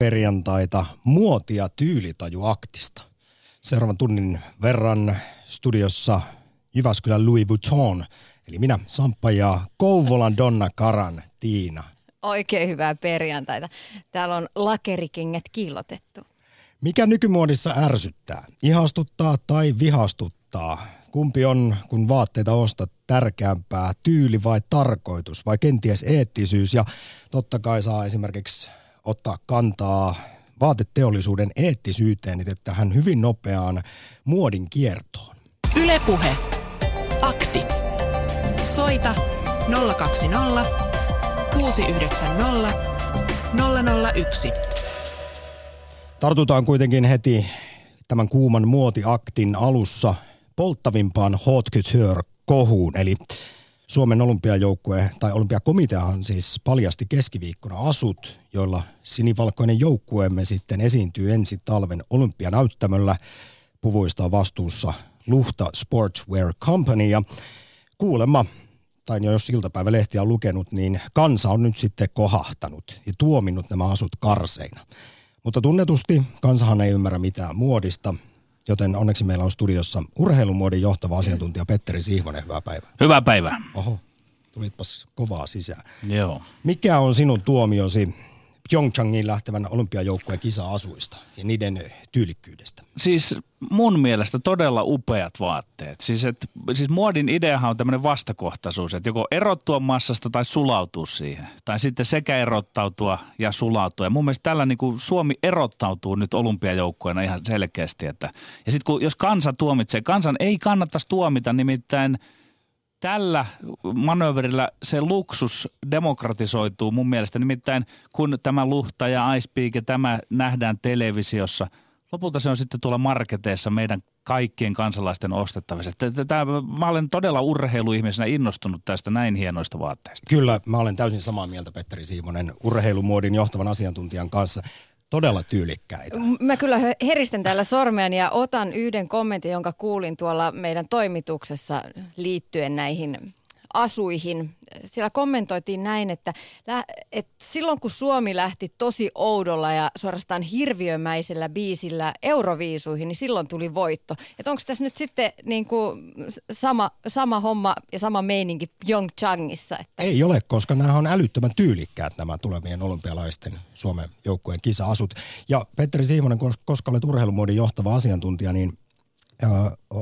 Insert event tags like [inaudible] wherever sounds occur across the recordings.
perjantaita muotia tyylitajuaktista. Seuraavan tunnin verran studiossa Jyväskylän Louis Vuitton, eli minä Samppa ja Kouvolan Donna Karan Tiina. Oikein hyvää perjantaita. Täällä on lakerikengät kiillotettu. Mikä nykymuodissa ärsyttää? Ihastuttaa tai vihastuttaa? Kumpi on, kun vaatteita ostat, tärkeämpää, tyyli vai tarkoitus vai kenties eettisyys? Ja totta kai saa esimerkiksi ottaa kantaa vaateteollisuuden eettisyyteen niin tähän hyvin nopeaan muodin kiertoon. Ylepuhe. Akti. Soita 020 690 001. Tartutaan kuitenkin heti tämän kuuman muotiaktin alussa polttavimpaan hot couture-kohuun, eli Suomen olympiajoukkue tai olympiakomiteahan siis paljasti keskiviikkona asut, joilla sinivalkoinen joukkueemme sitten esiintyy ensi talven olympianäyttämöllä. Puvuista on vastuussa Luhta Sportswear Company ja kuulemma, tai jos iltapäivälehtiä on lukenut, niin kansa on nyt sitten kohahtanut ja tuominnut nämä asut karseina. Mutta tunnetusti kansahan ei ymmärrä mitään muodista, joten onneksi meillä on studiossa urheilumuodin johtava asiantuntija Petteri Sihvonen. Hyvää päivää. Hyvää päivää. Oho, tulitpas kovaa sisään. Joo. Mikä on sinun tuomiosi Pyeongchangiin lähtevän olympiajoukkueen kisa-asuista ja niiden tyylikkyydestä? Siis mun mielestä todella upeat vaatteet. Siis, et, siis muodin ideahan on tämmöinen vastakohtaisuus, että joko erottua massasta tai sulautua siihen. Tai sitten sekä erottautua ja sulautua. Ja mun mielestä tällä niin kuin Suomi erottautuu nyt olympiajoukkueena ihan selkeästi. Että, ja sitten jos kansa tuomitsee, kansan ei kannattaisi tuomita nimittäin – tällä manööverillä se luksus demokratisoituu mun mielestä. Nimittäin kun tämä luhta ja Ice Peak ja tämä nähdään televisiossa, lopulta se on sitten tuolla marketeissa meidän kaikkien kansalaisten ostettavissa. Tämä, mä olen todella urheiluihmisenä innostunut tästä näin hienoista vaatteista. Kyllä, mä olen täysin samaa mieltä Petteri Siimonen urheilumuodin johtavan asiantuntijan kanssa todella tyylikkäitä. Mä kyllä heristän täällä sormeani ja otan yhden kommentin, jonka kuulin tuolla meidän toimituksessa liittyen näihin asuihin. Siellä kommentoitiin näin, että, että silloin kun Suomi lähti tosi oudolla ja suorastaan hirviömäisellä biisillä Euroviisuihin, niin silloin tuli voitto. Että onko tässä nyt sitten niin kuin sama, sama homma ja sama meininki Pyeongchangissa? Että... Ei ole, koska nämä on älyttömän tyylikkäät nämä tulevien olympialaisten Suomen joukkueen kisa-asut. Ja Petteri Siimonen, koska olet urheilumuodin johtava asiantuntija, niin ö,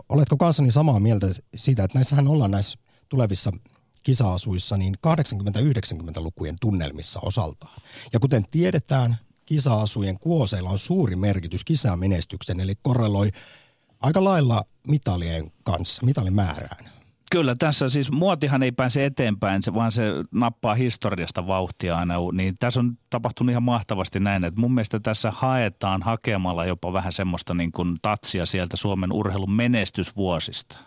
oletko kanssani samaa mieltä siitä, että näissähän ollaan näissä tulevissa kisa-asuissa niin 80-90-lukujen tunnelmissa osaltaan. Ja kuten tiedetään, kisa-asujen kuoseilla on suuri merkitys kisamenestyksen, eli korreloi aika lailla mitalien kanssa, mitalimäärään. Kyllä, tässä siis muotihan ei pääse eteenpäin, vaan se nappaa historiasta vauhtia aina. Niin tässä on tapahtunut ihan mahtavasti näin, että mun mielestä tässä haetaan hakemalla jopa vähän semmoista niin kuin tatsia sieltä Suomen urheilun menestysvuosista.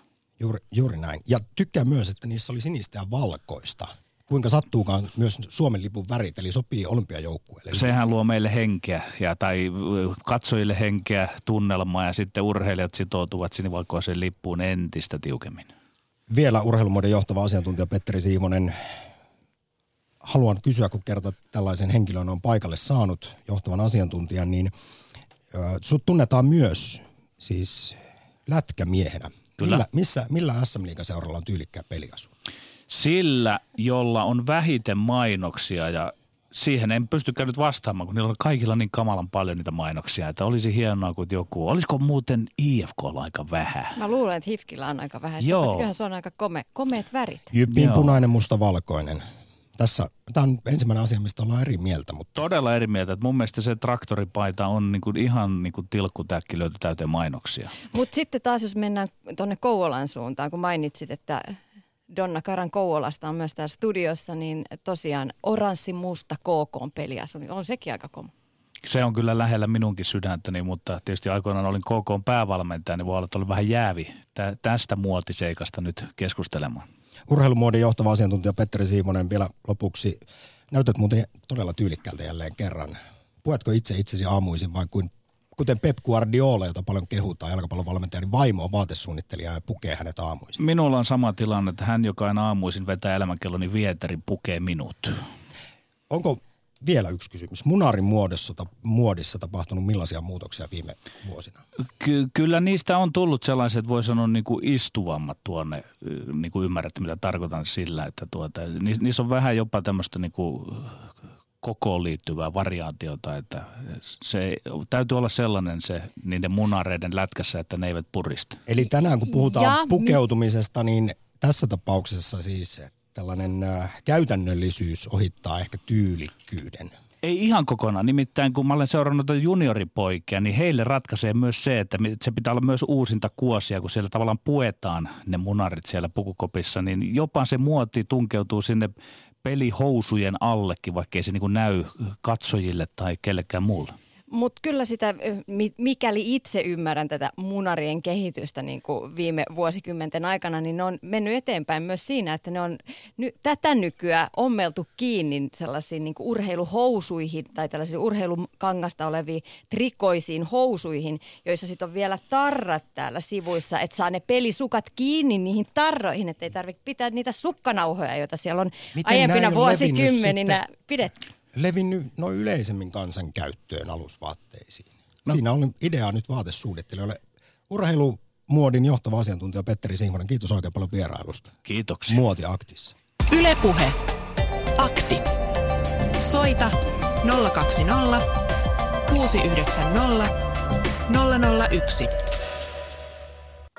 Juuri, juuri näin. Ja tykkään myös, että niissä oli sinistä ja valkoista. Kuinka sattuukaan myös Suomen lipun värit, eli sopii olympiajoukkueelle. Sehän luo meille henkeä, ja, tai katsojille henkeä, tunnelmaa, ja sitten urheilijat sitoutuvat sinivalkoiseen lippuun entistä tiukemmin. Vielä urheilumuodon johtava asiantuntija Petteri Siimonen. Haluan kysyä, kun kerta tällaisen henkilön on paikalle saanut johtavan asiantuntijan, niin sut tunnetaan myös siis lätkämiehenä. Kyllä. Millä, missä, millä SM Liigan seuralla on tyylikkää peliasu? Sillä, jolla on vähiten mainoksia ja siihen en pystykään nyt vastaamaan, kun niillä on kaikilla niin kamalan paljon niitä mainoksia, että olisi hienoa kuin joku. Olisiko muuten IFK aika vähän? Mä luulen, että HIFKillä on aika vähän. Joo. se on aika kome, komeet värit. Jypin punainen, musta, valkoinen tässä, tämä on ensimmäinen asia, mistä ollaan eri mieltä. Mutta... Todella eri mieltä. Että mun mielestä se traktoripaita on niin kuin ihan niin kuin tilkkutäkki löyty täyteen mainoksia. Mutta sitten taas, jos mennään tuonne Kouvolan suuntaan, kun mainitsit, että Donna Karan Kouvolasta on myös täällä studiossa, niin tosiaan oranssi musta KK peliasu, niin on sekin aika koma. Se on kyllä lähellä minunkin sydäntäni, mutta tietysti aikoinaan olin KK päävalmentaja, niin voi olla, että olin vähän jäävi tästä muotiseikasta nyt keskustelemaan. Urheilumuodin johtava asiantuntija Petteri Siimonen vielä lopuksi. Näytät muuten todella tyylikkäältä jälleen kerran. Puetko itse itsesi aamuisin vai kuin, kuten Pep Guardiola, jota paljon kehutaan, jalkapallovalmentaja, niin vaimo on vaatesuunnittelija ja pukee hänet aamuisin. Minulla on sama tilanne, että hän, joka aina aamuisin vetää elämänkelloni vieterin, pukee minut. Onko vielä yksi kysymys. Munarin muodossa, muodissa tapahtunut millaisia muutoksia viime vuosina? Ky- kyllä niistä on tullut sellaiset, voi sanoa niin kuin istuvammat tuonne, niin kuin ymmärrätte mitä tarkoitan sillä, että tuota, niissä on vähän jopa tämmöistä niin kuin kokoon liittyvää variaatiota, että se täytyy olla sellainen se niiden munareiden lätkässä, että ne eivät purista. Eli tänään kun puhutaan ja, pukeutumisesta, niin tässä tapauksessa siis tällainen äh, käytännöllisyys ohittaa ehkä tyylikkyyden. Ei ihan kokonaan. Nimittäin kun mä olen seurannut junioripoikia, niin heille ratkaisee myös se, että se pitää olla myös uusinta kuosia, kun siellä tavallaan puetaan ne munarit siellä pukukopissa, niin jopa se muoti tunkeutuu sinne pelihousujen allekin, vaikka ei se niin näy katsojille tai kellekään muulle. Mutta kyllä sitä, mikäli itse ymmärrän tätä munarien kehitystä niin kuin viime vuosikymmenten aikana, niin ne on mennyt eteenpäin myös siinä, että ne on ny, tätä nykyään ommeltu kiinni sellaisiin niin kuin urheiluhousuihin tai tällaisiin urheilukangasta oleviin trikoisiin housuihin, joissa sitten on vielä tarrat täällä sivuissa, että saa ne pelisukat kiinni niihin tarroihin, että ei tarvitse pitää niitä sukkanauhoja, joita siellä on Miten aiempina vuosikymmeninä pidetty levinnyt noin yleisemmin kansan käyttöön alusvaatteisiin? No. Siinä on idea nyt vaatesuunnittelijoille. Urheilumuodin johtava asiantuntija Petteri Sinkonen, kiitos oikein paljon vierailusta. Kiitoksia. Muoti Aktissa. Ylepuhe. Akti. Soita 020 690 001.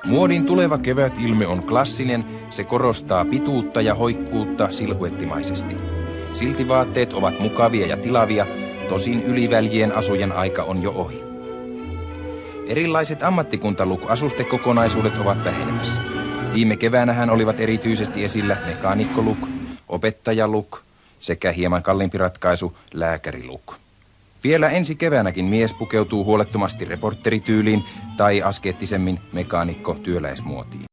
Muodin tuleva kevät ilme on klassinen, se korostaa pituutta ja hoikkuutta silhuettimaisesti. Silti vaatteet ovat mukavia ja tilavia, tosin yliväljien asujen aika on jo ohi. Erilaiset ammattikuntaluk-asustekokonaisuudet ovat vähenemässä. Viime keväänähän olivat erityisesti esillä mekaanikkoluk, opettajaluk sekä hieman kalliimpi ratkaisu lääkäriluk. Vielä ensi keväänäkin mies pukeutuu huolettomasti reporterityyliin tai askeettisemmin mekaanikko työläismuotiin.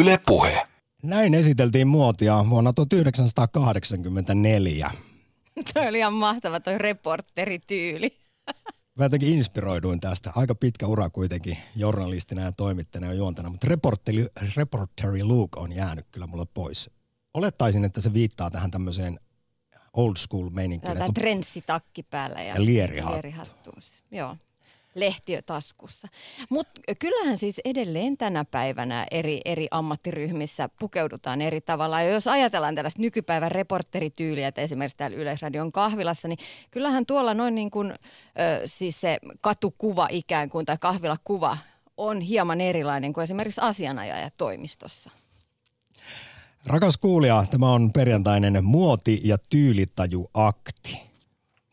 Yle Puhe. Näin esiteltiin muotia vuonna 1984. [laughs] Toi oli ihan mahtava toi reporterityyli. [laughs] Mä jotenkin inspiroiduin tästä. Aika pitkä ura kuitenkin journalistina ja toimittajana ja juontana, mutta reporteri, reporteri Luke on jäänyt kyllä mulle pois. Olettaisin, että se viittaa tähän tämmöiseen old school meininkiin. Tämä trenssitakki päällä ja, ja lierihattu. lierihattu. Joo lehtiö taskussa. Mutta kyllähän siis edelleen tänä päivänä eri, eri ammattiryhmissä pukeudutaan eri tavalla. Ja jos ajatellaan tällaista nykypäivän reporterityyliä, että esimerkiksi täällä Yleisradion kahvilassa, niin kyllähän tuolla noin niin kuin, ö, siis se katukuva ikään kuin tai kahvilakuva on hieman erilainen kuin esimerkiksi asianajaja toimistossa. Rakas kuulija, tämä on perjantainen muoti- ja tyylitajuakti.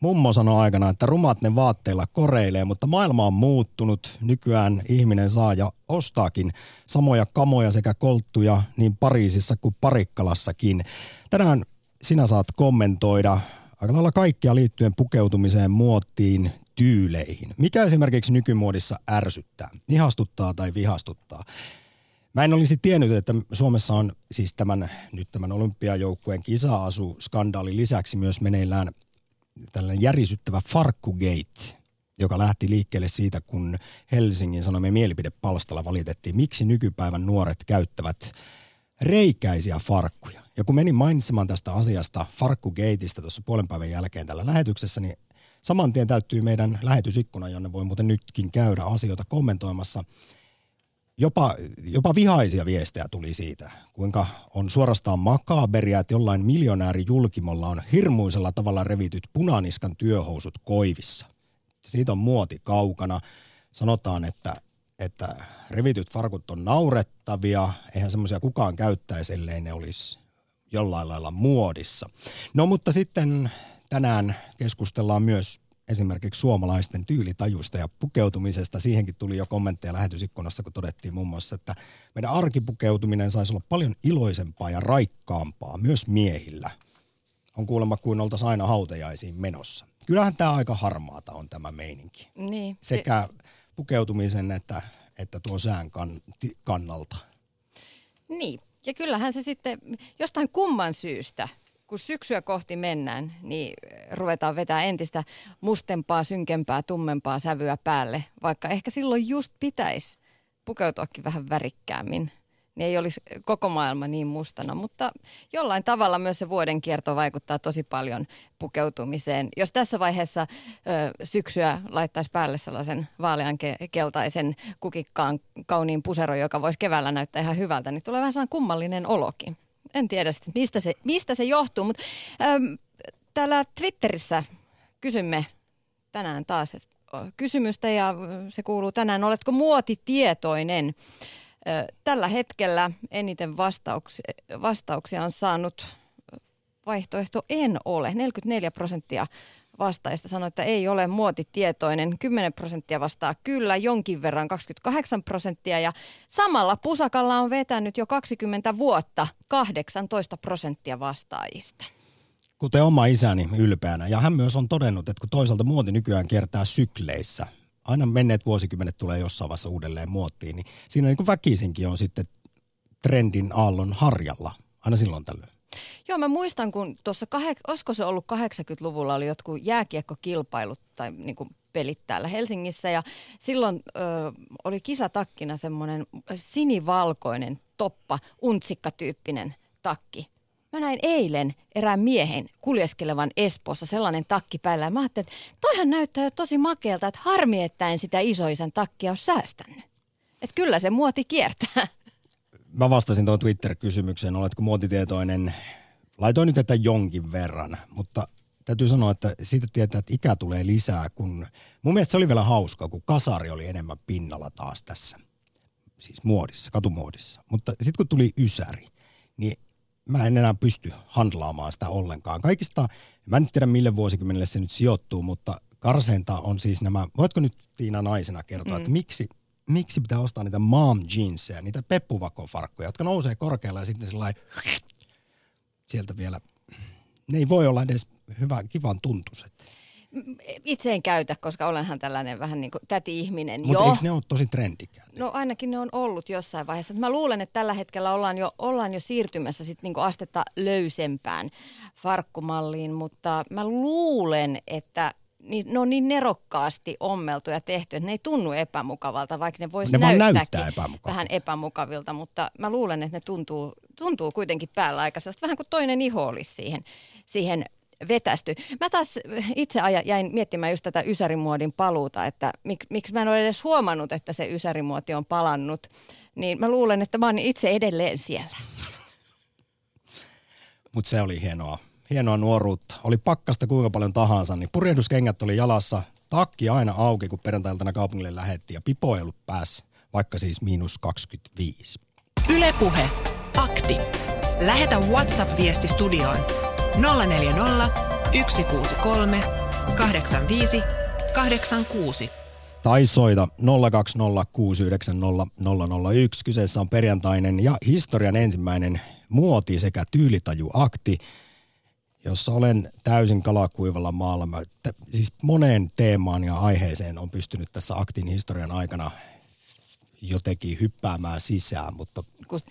Mummo sanoi aikana, että rumat ne vaatteilla koreilee, mutta maailma on muuttunut. Nykyään ihminen saa ja ostaakin samoja kamoja sekä kolttuja niin Pariisissa kuin Parikkalassakin. Tänään sinä saat kommentoida aika lailla kaikkia liittyen pukeutumiseen, muottiin, tyyleihin. Mikä esimerkiksi nykymuodissa ärsyttää, ihastuttaa tai vihastuttaa? Mä en olisi tiennyt, että Suomessa on siis tämän, nyt tämän olympiajoukkueen kisa-asu skandaalin lisäksi myös meneillään tällainen järisyttävä Farkkugate, joka lähti liikkeelle siitä, kun Helsingin Sanomien mielipidepalstalla valitettiin, miksi nykypäivän nuoret käyttävät reikäisiä farkkuja. Ja kun menin mainitsemaan tästä asiasta Farkkugateista tuossa puolen päivän jälkeen tällä lähetyksessä, niin saman tien täyttyy meidän lähetysikkuna, jonne voi muuten nytkin käydä asioita kommentoimassa – jopa, jopa vihaisia viestejä tuli siitä, kuinka on suorastaan makaberia, että jollain miljonäärijulkimolla on hirmuisella tavalla revityt punaniskan työhousut koivissa. Siitä on muoti kaukana. Sanotaan, että, että revityt farkut on naurettavia, eihän semmoisia kukaan käyttäisi, ellei ne olisi jollain lailla muodissa. No mutta sitten tänään keskustellaan myös esimerkiksi suomalaisten tyylitajuista ja pukeutumisesta. Siihenkin tuli jo kommentteja lähetysikkunassa, kun todettiin muun muassa, että meidän arkipukeutuminen saisi olla paljon iloisempaa ja raikkaampaa myös miehillä. On kuulemma kuin oltaisiin aina hautajaisiin menossa. Kyllähän tämä aika harmaata on tämä meininki. Niin. Sekä pukeutumisen että, että tuo sään kan, kannalta. Niin, ja kyllähän se sitten jostain kumman syystä – kun syksyä kohti mennään, niin ruvetaan vetää entistä mustempaa, synkempää, tummempaa sävyä päälle, vaikka ehkä silloin just pitäisi pukeutuakin vähän värikkäämmin niin ei olisi koko maailma niin mustana. Mutta jollain tavalla myös se vuoden kierto vaikuttaa tosi paljon pukeutumiseen. Jos tässä vaiheessa ö, syksyä laittaisi päälle sellaisen vaalean keltaisen kukikkaan kauniin pusero, joka voisi keväällä näyttää ihan hyvältä, niin tulee vähän sellainen kummallinen olokin. En tiedä sitten, mistä se, mistä se johtuu, mutta ö, täällä Twitterissä kysymme tänään taas kysymystä ja se kuuluu tänään, oletko muotitietoinen? Tällä hetkellä eniten vastauksia, vastauksia on saanut vaihtoehto en ole. 44 prosenttia vastaajista sanoi, että ei ole muotitietoinen. 10 prosenttia vastaa kyllä, jonkin verran 28 prosenttia. Ja samalla pusakalla on vetänyt jo 20 vuotta 18 prosenttia vastaajista. Kuten oma isäni ylpeänä. Ja hän myös on todennut, että kun toisaalta muoti nykyään kiertää sykleissä – aina menneet vuosikymmenet tulee jossain vaiheessa uudelleen muottiin, niin siinä niin kuin väkisinkin on sitten trendin aallon harjalla aina silloin tällöin. Joo, mä muistan, kun tuossa, olisiko se ollut 80-luvulla, oli jotkut jääkiekkokilpailut tai niin kuin pelit täällä Helsingissä ja silloin ö, oli kisatakkina semmoinen sinivalkoinen toppa, untsikkatyyppinen takki. Mä näin eilen erään miehen kuljeskelevan Espoossa sellainen takki päällä. Mä ajattelin, että toihan näyttää jo tosi makealta, että harmi, että en sitä isoisen takkia ole säästänyt. Että kyllä se muoti kiertää. [laughs] Mä vastasin tuon Twitter-kysymykseen, oletko muotitietoinen. Laitoin nyt että jonkin verran, mutta täytyy sanoa, että siitä tietää, että ikä tulee lisää, kun mun mielestä se oli vielä hauska, kun kasari oli enemmän pinnalla taas tässä, siis muodissa, katumuodissa. Mutta sitten kun tuli ysäri, niin mä en enää pysty handlaamaan sitä ollenkaan. Kaikista, mä en tiedä mille vuosikymmenelle se nyt sijoittuu, mutta karseinta on siis nämä, voitko nyt Tiina naisena kertoa, mm. että miksi, miksi pitää ostaa niitä mom jeansseja, niitä peppuvakofarkkuja, jotka nousee korkealle ja sitten sellainen sieltä vielä, ne ei voi olla edes hyvä, kivan tuntuiset. Itse en käytä, koska olenhan tällainen vähän niin kuin täti-ihminen. Mutta eikö ne ole tosi trendikäät? No ainakin ne on ollut jossain vaiheessa. Mä luulen, että tällä hetkellä ollaan jo, ollaan jo siirtymässä sit niin kuin astetta löysempään farkkumalliin, mutta mä luulen, että niin, ne on niin nerokkaasti ommeltu ja tehty, että ne ei tunnu epämukavalta, vaikka ne voisi näyttääkin näyttää vähän epämukavilta, mutta mä luulen, että ne tuntuu, tuntuu kuitenkin päällä aika vähän kuin toinen iho olisi siihen, siihen vetästy. Mä taas itse jäin miettimään just tätä ysärimuodin paluuta, että mik, miksi mä en ole edes huomannut, että se ysärimuoti on palannut. Niin mä luulen, että mä oon itse edelleen siellä. Mutta se oli hienoa. Hienoa nuoruutta. Oli pakkasta kuinka paljon tahansa, niin purjehduskengät oli jalassa, takki aina auki, kun perjantailtana kaupungille lähettiin ja pipo ei ollut päässä, vaikka siis miinus 25. Ylepuhe. Akti. Lähetä WhatsApp-viesti studioon 040 163 85 86. Tai soita 020690001. Kyseessä on perjantainen ja historian ensimmäinen muoti sekä tyylitajuakti, jossa olen täysin kalakuivalla maalla. Mä, t- siis moneen teemaan ja aiheeseen on pystynyt tässä aktin historian aikana jotenkin hyppäämään sisään. Mutta...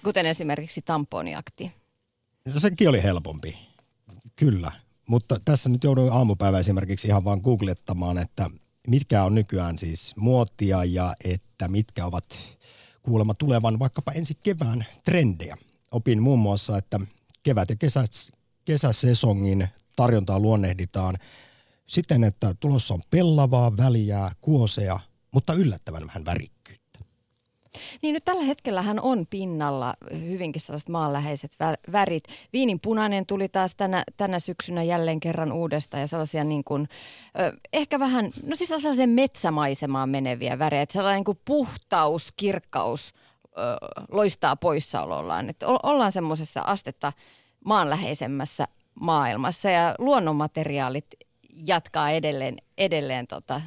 Kuten esimerkiksi tamponiakti. No, sekin oli helpompi Kyllä, mutta tässä nyt jouduin aamupäivä esimerkiksi ihan vaan googlettamaan, että mitkä on nykyään siis muotia ja että mitkä ovat kuulemma tulevan vaikkapa ensi kevään trendejä. Opin muun muassa, että kevät- ja kesä, kesäsesongin tarjontaa luonnehditaan siten, että tulossa on pellavaa, väliä, kuoseja, mutta yllättävän vähän väriä. Niin nyt tällä hetkellähän on pinnalla hyvinkin sellaiset maanläheiset värit. Viinin punainen tuli taas tänä, tänä syksynä jälleen kerran uudestaan ja sellaisia niin kuin, ehkä vähän, no siis sellaisen metsämaisemaan meneviä värejä. Sellainen niin kuin puhtaus, kirkkaus loistaa poissaolollaan. Että ollaan semmoisessa astetta maanläheisemmässä maailmassa ja luonnonmateriaalit jatkaa edelleen, edelleen tota,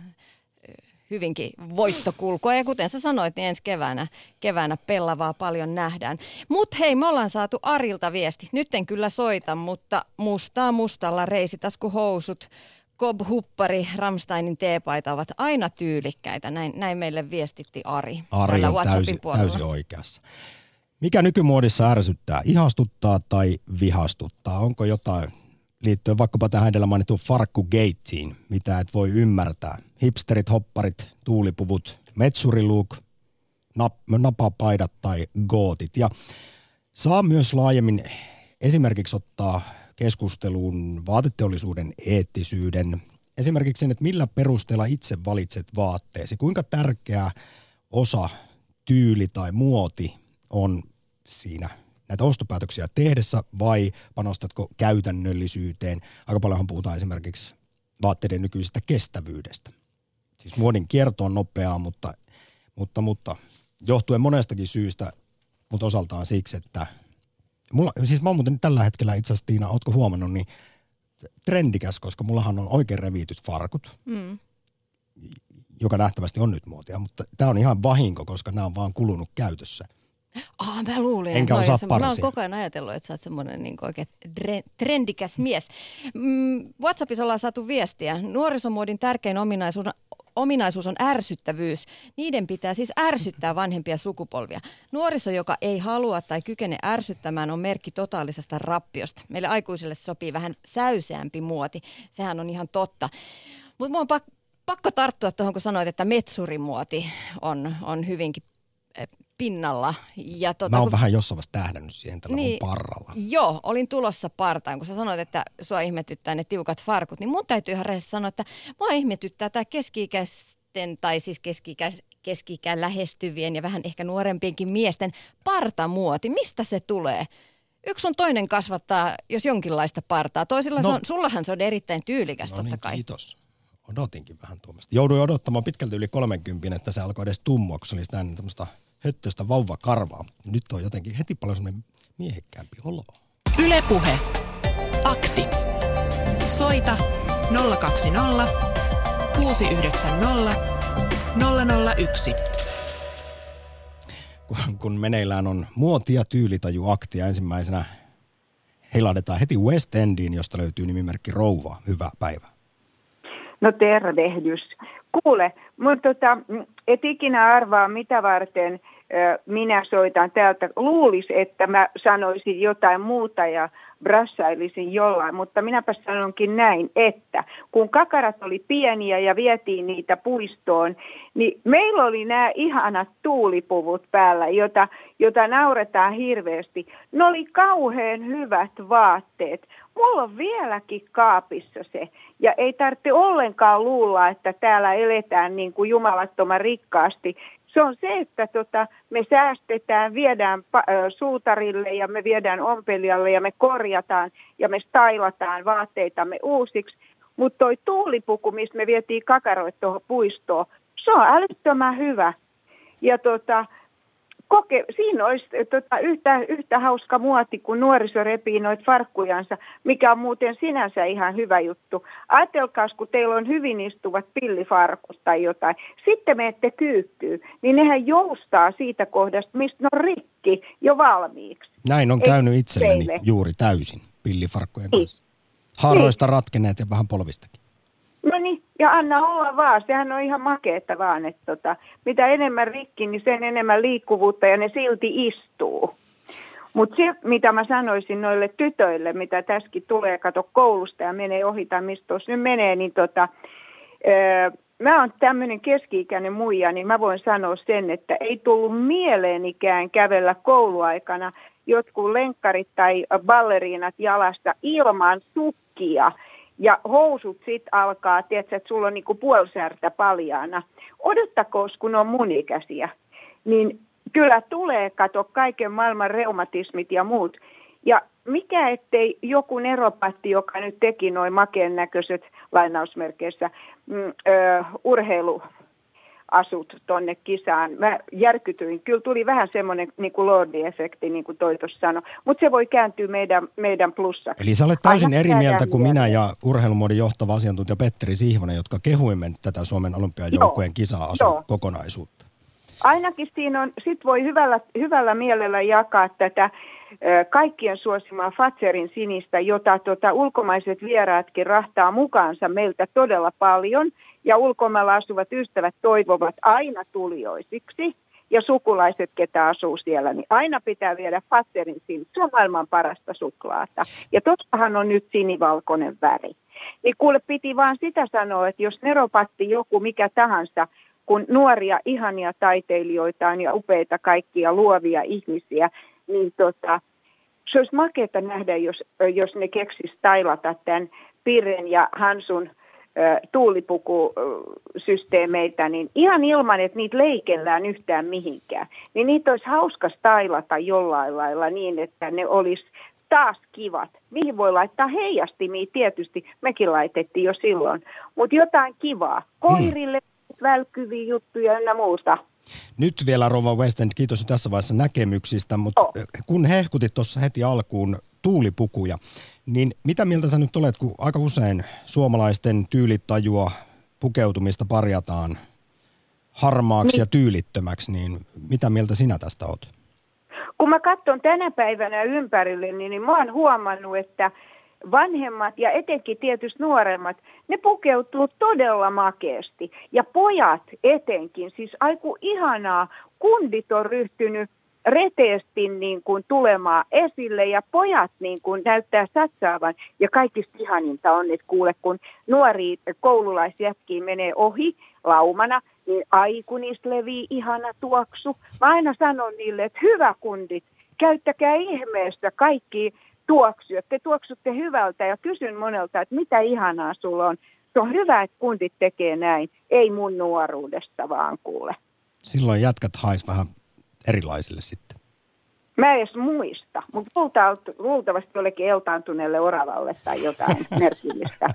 hyvinkin voittokulkua. Ja kuten sä sanoit, niin ensi keväänä, keväänä pellavaa paljon nähdään. Mutta hei, me ollaan saatu Arilta viesti. Nyt en kyllä soita, mutta mustaa mustalla reisitaskuhousut, Kob Huppari, Ramsteinin teepaita ovat aina tyylikkäitä. Näin, näin meille viestitti Ari. Ari on täysin, täysin oikeassa. Mikä nykymuodissa ärsyttää? Ihastuttaa tai vihastuttaa? Onko jotain liittyen vaikkapa tähän edellä mainittuun farkkugeittiin, mitä et voi ymmärtää. Hipsterit, hopparit, tuulipuvut, metsuriluuk nap, napapaidat tai gootit. Ja saa myös laajemmin esimerkiksi ottaa keskusteluun vaateteollisuuden eettisyyden, esimerkiksi sen, että millä perusteella itse valitset vaatteesi, kuinka tärkeä osa tyyli tai muoti on siinä näitä ostopäätöksiä tehdessä vai panostatko käytännöllisyyteen? Aika paljonhan puhutaan esimerkiksi vaatteiden nykyisestä kestävyydestä. Siis muodin kierto on nopeaa, mutta, mutta, mutta johtuen monestakin syystä, mutta osaltaan siksi, että mulla, siis mä oon muuten tällä hetkellä itse asiassa Tiina, ootko huomannut, niin trendikäs, koska mullahan on oikein reviityt farkut, mm. joka nähtävästi on nyt muotia, mutta tämä on ihan vahinko, koska nämä on vaan kulunut käytössä. Ah, mä luulin. Enkä osaa parsia. Mä oon koko ajan ajatellut, että sä oot semmoinen niin oikein trendikäs mies. Mm, WhatsAppissa ollaan saatu viestiä. Nuorisomuodin tärkein ominaisuus, ominaisuus on ärsyttävyys. Niiden pitää siis ärsyttää vanhempia sukupolvia. Nuoriso, joka ei halua tai kykene ärsyttämään, on merkki totaalisesta rappiosta. Meille aikuisille sopii vähän säyseämpi muoti. Sehän on ihan totta. Mutta mun on pak- pakko tarttua tuohon, kun sanoit, että metsurimuoti on, on hyvinkin pinnalla. Ja tota, Mä oon kun... vähän jossain vaiheessa tähdännyt siihen tällä niin, parralla. Joo, olin tulossa partaan. Kun sä sanoit, että sua ihmetyttää ne tiukat farkut, niin mun täytyy ihan rehellisesti sanoa, että mua ihmetyttää tämä keski-ikäisten tai siis keski-ikä, keski lähestyvien ja vähän ehkä nuorempienkin miesten partamuoti. Mistä se tulee? Yksi on toinen kasvattaa, jos jonkinlaista partaa. Toisilla no, se on, sullahan se on erittäin tyylikäs no totta niin, kai. kiitos. Odotinkin vähän tuommoista. Jouduin odottamaan pitkälti yli 30, että se alkoi edes tummua, kun se oli sitä tämmöistä höttöstä vauvakarvaa. Nyt on jotenkin heti paljon semmoinen miehekkäämpi olo. Ylepuhe. Akti. Soita 020 690 001. Kun, kun meneillään on muoti- ja tyylitajuaktia ensimmäisenä heilahdetaan heti West Endiin, josta löytyy nimimerkki Rouva. Hyvää päivää. No tervehdys. Kuule, mutta tota, et ikinä arvaa mitä varten – minä soitan täältä. Luulis, että mä sanoisin jotain muuta ja brassailisin jollain, mutta minäpä sanonkin näin, että kun kakarat oli pieniä ja vietiin niitä puistoon, niin meillä oli nämä ihanat tuulipuvut päällä, jota, jota nauretaan hirveästi. Ne oli kauhean hyvät vaatteet. Mulla on vieläkin kaapissa se. Ja ei tarvitse ollenkaan luulla, että täällä eletään niin kuin jumalattoman rikkaasti se on se, että tota, me säästetään, viedään suutarille ja me viedään ompelijalle ja me korjataan ja me stailataan vaatteitamme uusiksi. Mutta toi tuulipuku, mistä me vietiin kakaroit tuohon puistoon, se on älyttömän hyvä. Ja tota, koke, siinä olisi tota, yhtä, yhtä hauska muoti, kun nuoriso repii noita farkkujansa, mikä on muuten sinänsä ihan hyvä juttu. Ajatelkaa, kun teillä on hyvin istuvat pillifarkut tai jotain, sitten menette kyykkyyn, niin nehän joustaa siitä kohdasta, mistä ne on rikki jo valmiiksi. Näin on käynyt itselleni teille. juuri täysin pillifarkkujen kanssa. Niin. Haaroista niin. ratkeneet ja vähän polvistakin. No niin, ja anna olla vaan. Sehän on ihan makeetta vaan, että tota, mitä enemmän rikki, niin sen enemmän liikkuvuutta ja ne silti istuu. Mutta se, mitä mä sanoisin noille tytöille, mitä tässäkin tulee, kato koulusta ja menee ohi tai mistä tuossa nyt menee, niin tota, öö, mä oon tämmöinen keski-ikäinen muija, niin mä voin sanoa sen, että ei tullut mieleenikään kävellä kouluaikana jotkut lenkkarit tai balleriinat jalasta ilman tukkia – ja housut sitten alkaa, tiedätkö, että sulla on niinku puolisärtä paljaana. Odottakoon, kun on mun ikäisiä. Niin kyllä tulee, kato, kaiken maailman reumatismit ja muut. Ja mikä ettei joku neropatti, joka nyt teki noin makeen näköiset lainausmerkeissä mm, ö, urheilu asut tonne kisaan. Mä järkytyin. Kyllä tuli vähän semmoinen niin kuin Lordi-efekti, niin kuin toi tuossa sanoi. Mutta se voi kääntyä meidän, meidän plussaksi. Eli sä olet täysin Aina eri mieltä kuin minä ja urheilumuodin johtava asiantuntija Petteri Sihvonen, jotka kehuimme tätä Suomen olympiajoukkueen kisa kokonaisuutta. Ainakin siinä on, sit voi hyvällä, hyvällä mielellä jakaa tätä kaikkien suosimaa Fatserin sinistä, jota tota, ulkomaiset vieraatkin rahtaa mukaansa meiltä todella paljon – ja ulkomailla asuvat ystävät toivovat aina tulijoisiksi ja sukulaiset, ketä asuu siellä, niin aina pitää viedä Fatterin sinne. Se on maailman parasta suklaata. Ja tossahan on nyt sinivalkoinen väri. Niin kuule, piti vaan sitä sanoa, että jos neropatti joku mikä tahansa kun nuoria ihania taiteilijoita on ja upeita kaikkia luovia ihmisiä, niin tota, se olisi makeata nähdä, jos, jos ne keksis tailata tämän Pirren ja Hansun tuulipukusysteemeitä, niin ihan ilman, että niitä leikellään yhtään mihinkään, niin niitä olisi hauska stailata jollain lailla niin, että ne olisi taas kivat. Mihin voi laittaa heijastimia tietysti, mekin laitettiin jo silloin, mutta jotain kivaa. Koirille hmm. välkkyviä juttuja ja muuta. Nyt vielä Rova Westend, kiitos tässä vaiheessa näkemyksistä, mutta oh. kun hehkutit tuossa heti alkuun tuulipukuja, niin mitä mieltä sä nyt olet, kun aika usein suomalaisten tyylitajua pukeutumista parjataan harmaaksi niin. ja tyylittömäksi, niin mitä mieltä sinä tästä olet? Kun mä katson tänä päivänä ympärille, niin, niin mä oon huomannut, että vanhemmat ja etenkin tietysti nuoremmat, ne pukeutuu todella makeasti. Ja pojat etenkin, siis aiku ihanaa, kundit on ryhtynyt reteesti niin kuin tulemaan esille ja pojat niin kuin näyttää satsaavan. Ja kaikista ihaninta on, että kuule, kun nuori koululaisjätkiä menee ohi laumana, niin aiku niistä levii ihana tuoksu. Mä aina sanon niille, että hyvä kundit, käyttäkää ihmeestä kaikki tuoksuja. Te tuoksutte hyvältä ja kysyn monelta, että mitä ihanaa sulla on. Se on hyvä, että kundit tekee näin. Ei mun nuoruudesta vaan kuule. Silloin jätkät hais vähän erilaisille sitten? Mä en edes muista, mutta luultavasti jollekin eltaantuneelle oravalle tai jotain [laughs] merkillistä.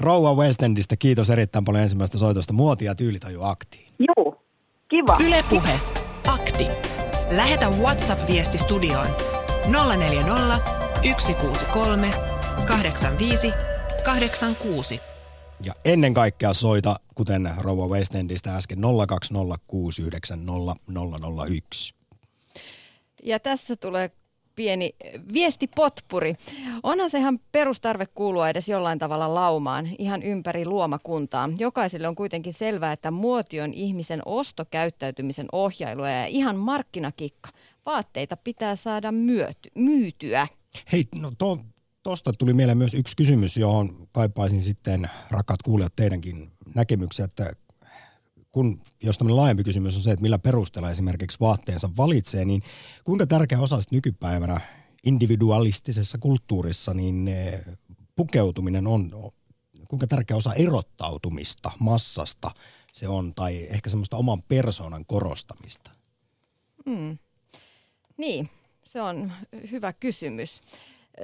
Rouva West Endistä, kiitos erittäin paljon ensimmäistä soitosta. Muotia tyylitaju aktiin. Joo, kiva. Ylepuhe akti. Lähetä WhatsApp-viesti studioon 040 163 85 86. Ja ennen kaikkea soita, kuten Rouva West Endistä äsken, 020690001. Ja tässä tulee pieni viestipotpuri. Onhan se ihan perustarve kuulua edes jollain tavalla laumaan, ihan ympäri luomakuntaa. Jokaiselle on kuitenkin selvää, että muoti on ihmisen ostokäyttäytymisen ohjailua ja ihan markkinakikka. Vaatteita pitää saada myöty, myytyä. Hei, no to, Tuosta tuli mieleen myös yksi kysymys, johon kaipaisin sitten, rakkaat kuulijat, teidänkin näkemyksiä, että kun, jos tämmöinen laajempi kysymys on se, että millä perusteella esimerkiksi vaatteensa valitsee, niin kuinka tärkeä osa nykypäivänä individualistisessa kulttuurissa, niin eh, pukeutuminen on, kuinka tärkeä osa erottautumista massasta se on, tai ehkä semmoista oman persoonan korostamista? Mm. Niin, se on hyvä kysymys.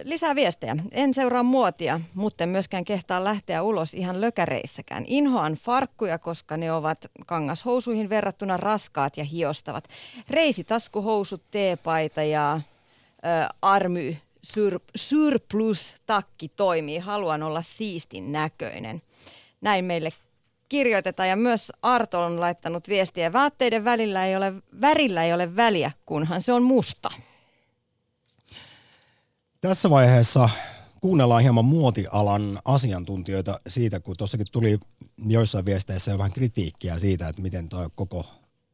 Lisää viestejä. En seuraa muotia, mutta en myöskään kehtaa lähteä ulos ihan lökäreissäkään. Inhoan farkkuja, koska ne ovat kangashousuihin verrattuna raskaat ja hiostavat. Reisitaskuhousut, teepaita ja ö, army sur, surplus takki toimii. Haluan olla siistin näköinen. Näin meille kirjoitetaan ja myös Arto on laittanut viestiä. Vaatteiden välillä ei ole, värillä ei ole väliä, kunhan se on musta. Tässä vaiheessa kuunnellaan hieman muotialan asiantuntijoita siitä, kun tuossakin tuli joissain viesteissä jo vähän kritiikkiä siitä, että miten tuo koko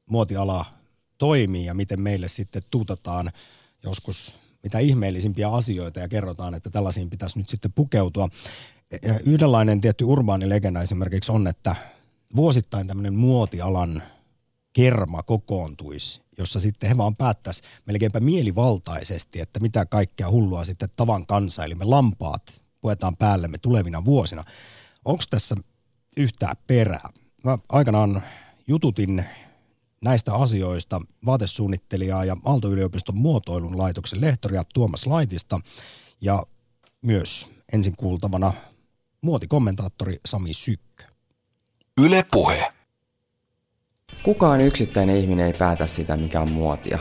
muotiala toimii ja miten meille sitten tuutetaan joskus mitä ihmeellisimpiä asioita ja kerrotaan, että tällaisiin pitäisi nyt sitten pukeutua. Yhdenlainen tietty urbaani legenda esimerkiksi on, että vuosittain tämmöinen muotialan kerma kokoontuisi, jossa sitten he vaan päättäisi melkeinpä mielivaltaisesti, että mitä kaikkea hullua sitten tavan kanssa, eli me lampaat puetaan päällemme tulevina vuosina. Onko tässä yhtään perää? Mä aikanaan jututin näistä asioista vaatesuunnittelijaa ja Aalto-yliopiston muotoilun laitoksen lehtoria Tuomas Laitista ja myös ensin kuultavana muotikommentaattori Sami Sykkö. Yle Puhe. Kukaan yksittäinen ihminen ei päätä sitä, mikä on muotia.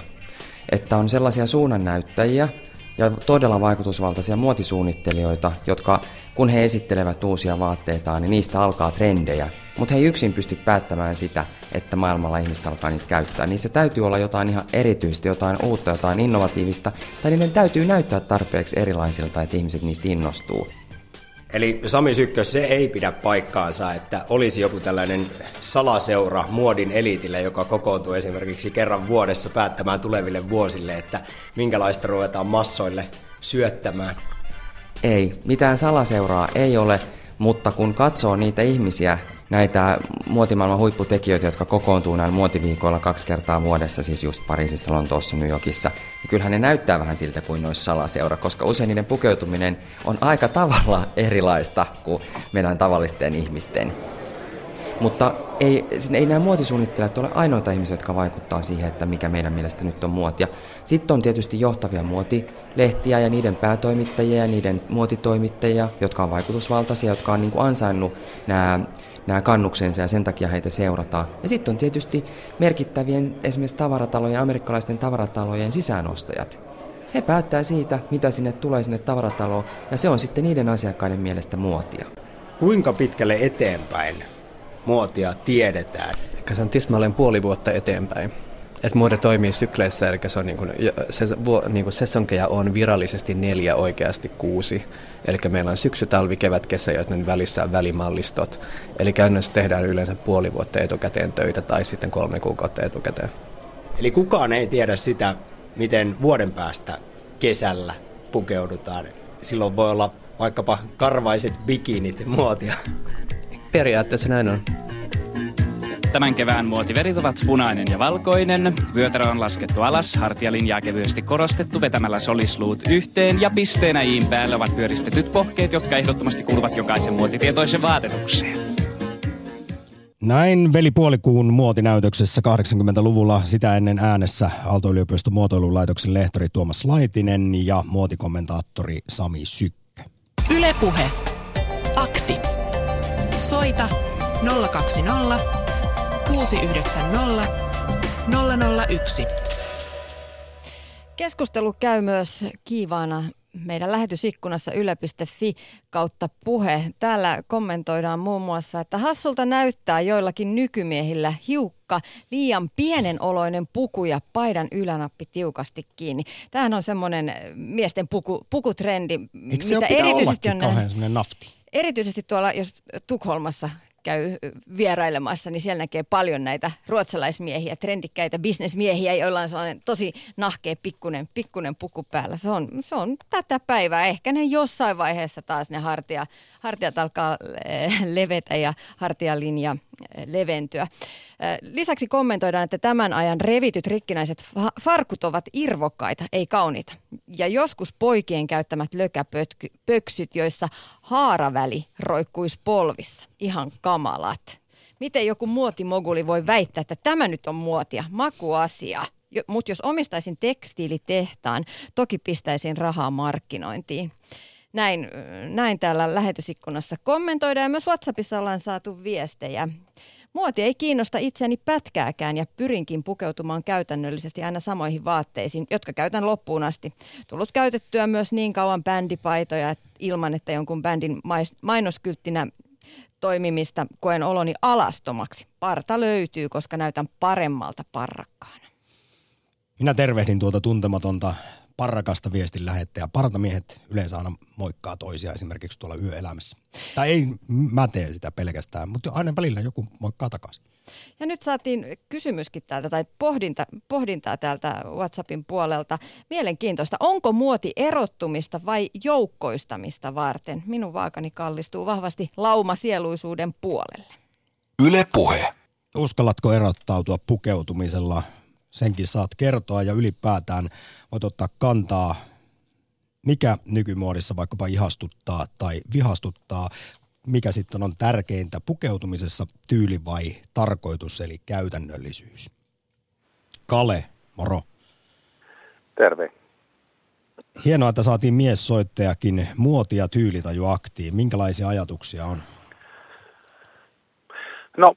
Että on sellaisia suunnannäyttäjiä ja todella vaikutusvaltaisia muotisuunnittelijoita, jotka kun he esittelevät uusia vaatteitaan, niin niistä alkaa trendejä. Mutta he ei yksin pysty päättämään sitä, että maailmalla ihmiset alkaa niitä käyttää. Niin se täytyy olla jotain ihan erityistä, jotain uutta, jotain innovatiivista, tai niiden täytyy näyttää tarpeeksi erilaisilta, että ihmiset niistä innostuu. Eli Sami Sykkö, se ei pidä paikkaansa, että olisi joku tällainen salaseura muodin elitille, joka kokoontuu esimerkiksi kerran vuodessa päättämään tuleville vuosille, että minkälaista ruvetaan massoille syöttämään. Ei, mitään salaseuraa ei ole, mutta kun katsoo niitä ihmisiä, näitä muotimaailman huipputekijöitä, jotka kokoontuu näillä muotiviikoilla kaksi kertaa vuodessa, siis just Pariisissa, Lontoossa, New Yorkissa, niin kyllähän ne näyttää vähän siltä kuin noissa salaseura, koska usein niiden pukeutuminen on aika tavalla erilaista kuin meidän tavallisten ihmisten. Mutta ei, ei nämä muotisuunnittelijat ole ainoita ihmisiä, jotka vaikuttaa siihen, että mikä meidän mielestä nyt on muotia. Sitten on tietysti johtavia muotilehtiä ja niiden päätoimittajia ja niiden muotitoimittajia, jotka on vaikutusvaltaisia, jotka on niin kuin ansainnut nämä nämä kannuksensa ja sen takia heitä seurataan. Ja sitten on tietysti merkittävien esimerkiksi tavaratalojen, amerikkalaisten tavaratalojen sisäänostajat. He päättää siitä, mitä sinne tulee sinne tavarataloon, ja se on sitten niiden asiakkaiden mielestä muotia. Kuinka pitkälle eteenpäin muotia tiedetään? Se on tismalleen puoli vuotta eteenpäin. Et muode toimii sykleissä, eli se on niin kuin, se, niin kuin sesonkeja on virallisesti neljä, oikeasti kuusi. Eli meillä on syksy, talvi, kevät, kesä, joiden välissä on välimallistot. Eli käytännössä tehdään yleensä puoli vuotta etukäteen töitä tai sitten kolme kuukautta etukäteen. Eli kukaan ei tiedä sitä, miten vuoden päästä kesällä pukeudutaan. Silloin voi olla vaikkapa karvaiset bikinit muotia. Periaatteessa näin on. Tämän kevään muotiverit ovat punainen ja valkoinen. Vyötärö on laskettu alas, hartialinjaa kevyesti korostettu vetämällä solisluut yhteen ja pisteenä iin päälle ovat pyöristetyt pohkeet, jotka ehdottomasti kuuluvat jokaisen muotitietoisen vaatetukseen. Näin velipuolikuun muotinäytöksessä 80-luvulla sitä ennen äänessä Aalto-yliopiston muotoilulaitoksen lehtori Tuomas Laitinen ja muotikommentaattori Sami Sykkö. Ylepuhe. Akti. Soita 020 690 001. Keskustelu käy myös kiivaana meidän lähetysikkunassa yle.fi kautta puhe. Täällä kommentoidaan muun muassa, että hassulta näyttää joillakin nykymiehillä hiukka, liian pienen oloinen puku ja paidan ylänappi tiukasti kiinni. Tämähän on semmoinen miesten puku, pukutrendi, Eikö se mitä erityisesti on nähnyt. nafti? Erityisesti tuolla, jos Tukholmassa käy vierailemassa, niin siellä näkee paljon näitä ruotsalaismiehiä, trendikkäitä bisnesmiehiä, joilla on sellainen tosi nahkea pikkunen, pikkunen puku päällä. Se on, se on tätä päivää. Ehkä ne jossain vaiheessa taas ne hartia, hartiat alkaa eh, levetä ja hartialinja leventyä. Lisäksi kommentoidaan, että tämän ajan revityt rikkinäiset farkut ovat irvokkaita, ei kauniita. Ja joskus poikien käyttämät lökäpöksyt, joissa haaraväli roikkuisi polvissa. Ihan kamalat. Miten joku muotimoguli voi väittää, että tämä nyt on muotia, makuasia? Mutta jos omistaisin tekstiilitehtaan, toki pistäisin rahaa markkinointiin. Näin, näin täällä lähetysikkunassa kommentoidaan myös WhatsAppissa ollaan saatu viestejä. Muoti ei kiinnosta itseäni pätkääkään ja pyrinkin pukeutumaan käytännöllisesti aina samoihin vaatteisiin, jotka käytän loppuun asti. Tullut käytettyä myös niin kauan bändipaitoja että ilman, että jonkun bändin mainoskylttinä toimimista koen oloni alastomaksi. Parta löytyy, koska näytän paremmalta parrakkaana. Minä tervehdin tuota tuntematonta parrakasta viestin lähettäjä. Partamiehet yleensä aina moikkaa toisia esimerkiksi tuolla yöelämässä. Tai ei mä tee sitä pelkästään, mutta aina välillä joku moikkaa takaisin. Ja nyt saatiin kysymyskin täältä tai pohdinta, pohdintaa täältä WhatsAppin puolelta. Mielenkiintoista. Onko muoti erottumista vai joukkoistamista varten? Minun vaakani kallistuu vahvasti laumasieluisuuden puolelle. Yle puhe. Uskallatko erottautua pukeutumisella senkin saat kertoa ja ylipäätään voit ottaa kantaa, mikä nykymuodissa vaikkapa ihastuttaa tai vihastuttaa, mikä sitten on tärkeintä pukeutumisessa, tyyli vai tarkoitus eli käytännöllisyys. Kale, moro. Terve. Hienoa, että saatiin miessoittajakin muoti- ja tyylitaju aktiin. Minkälaisia ajatuksia on? No,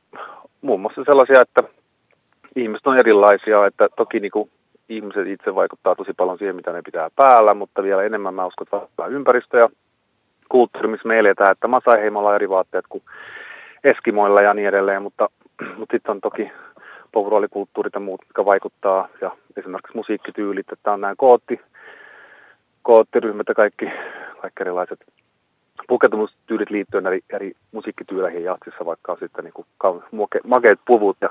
muun muassa sellaisia, että ihmiset on erilaisia, että toki niin kuin ihmiset itse vaikuttaa tosi paljon siihen, mitä ne pitää päällä, mutta vielä enemmän mä uskon, että ympäristö ja kulttuuri, missä me eletään, että Masai-heimolla on eri vaatteet kuin Eskimoilla ja niin edelleen, mutta, [clears throat] mutta sitten on toki povruolikulttuurit ja muut, jotka vaikuttaa, ja esimerkiksi musiikkityylit, että on näin kootti, koottiryhmät ja kaikki, kaikki erilaiset pukeutumustyylit liittyen eri, eri musiikkityyleihin jatsissa, vaikka on sitten niin kuin makeat puvut ja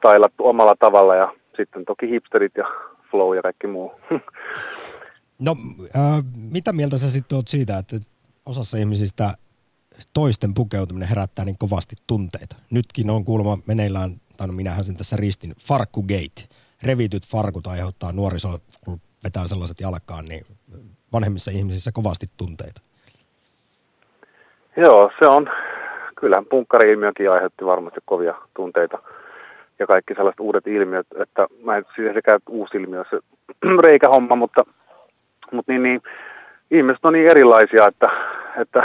stylattu omalla tavalla ja sitten toki hipsterit ja flow ja kaikki muu. [laughs] No, äh, mitä mieltä sä sitten oot siitä, että osassa ihmisistä toisten pukeutuminen herättää niin kovasti tunteita. Nytkin on kuulemma meneillään, tai no minähän sen tässä ristin, farkkugate. Revityt farkut aiheuttaa nuoriso, kun vetää sellaiset jalkaan, niin vanhemmissa ihmisissä kovasti tunteita. Joo, se on, kyllähän punkkari-ilmiökin aiheutti varmasti kovia tunteita ja kaikki sellaiset uudet ilmiöt, että mä en siis sekään uusi ilmiö se [clears throat] reikähomma, mutta, mutta niin, niin, ihmiset on niin erilaisia, että, että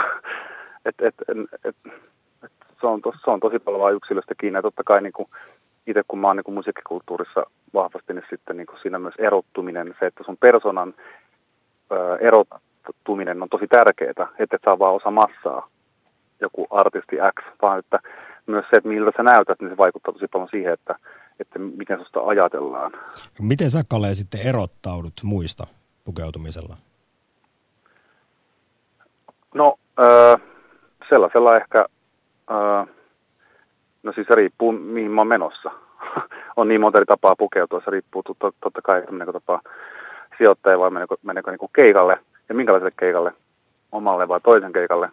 et, et, et, et, se, on tos, se on tosi paljon vaan yksilöstä kiinni. Ja totta kai niin kuin, itse kun mä oon niin musiikkikulttuurissa vahvasti, niin sitten niin kuin siinä myös erottuminen, se, että sun personan ö, erottuminen on tosi tärkeää, että et saa vaan osa massaa, joku artisti X, vaan että myös se, että miltä sä näytät, niin se vaikuttaa tosi paljon siihen, että, että miten susta ajatellaan. Miten sä, Kalle, sitten erottaudut muista pukeutumisella? No, öö, sellaisella ehkä, öö, no siis se riippuu mihin mä oon menossa. [laughs] on niin monta eri tapaa pukeutua, se riippuu totta, totta kai, että meneekö tapaa sijoittaja vai meneekö, meneekö niin keikalle ja minkälaiselle keikalle, omalle vai toisen keikalle.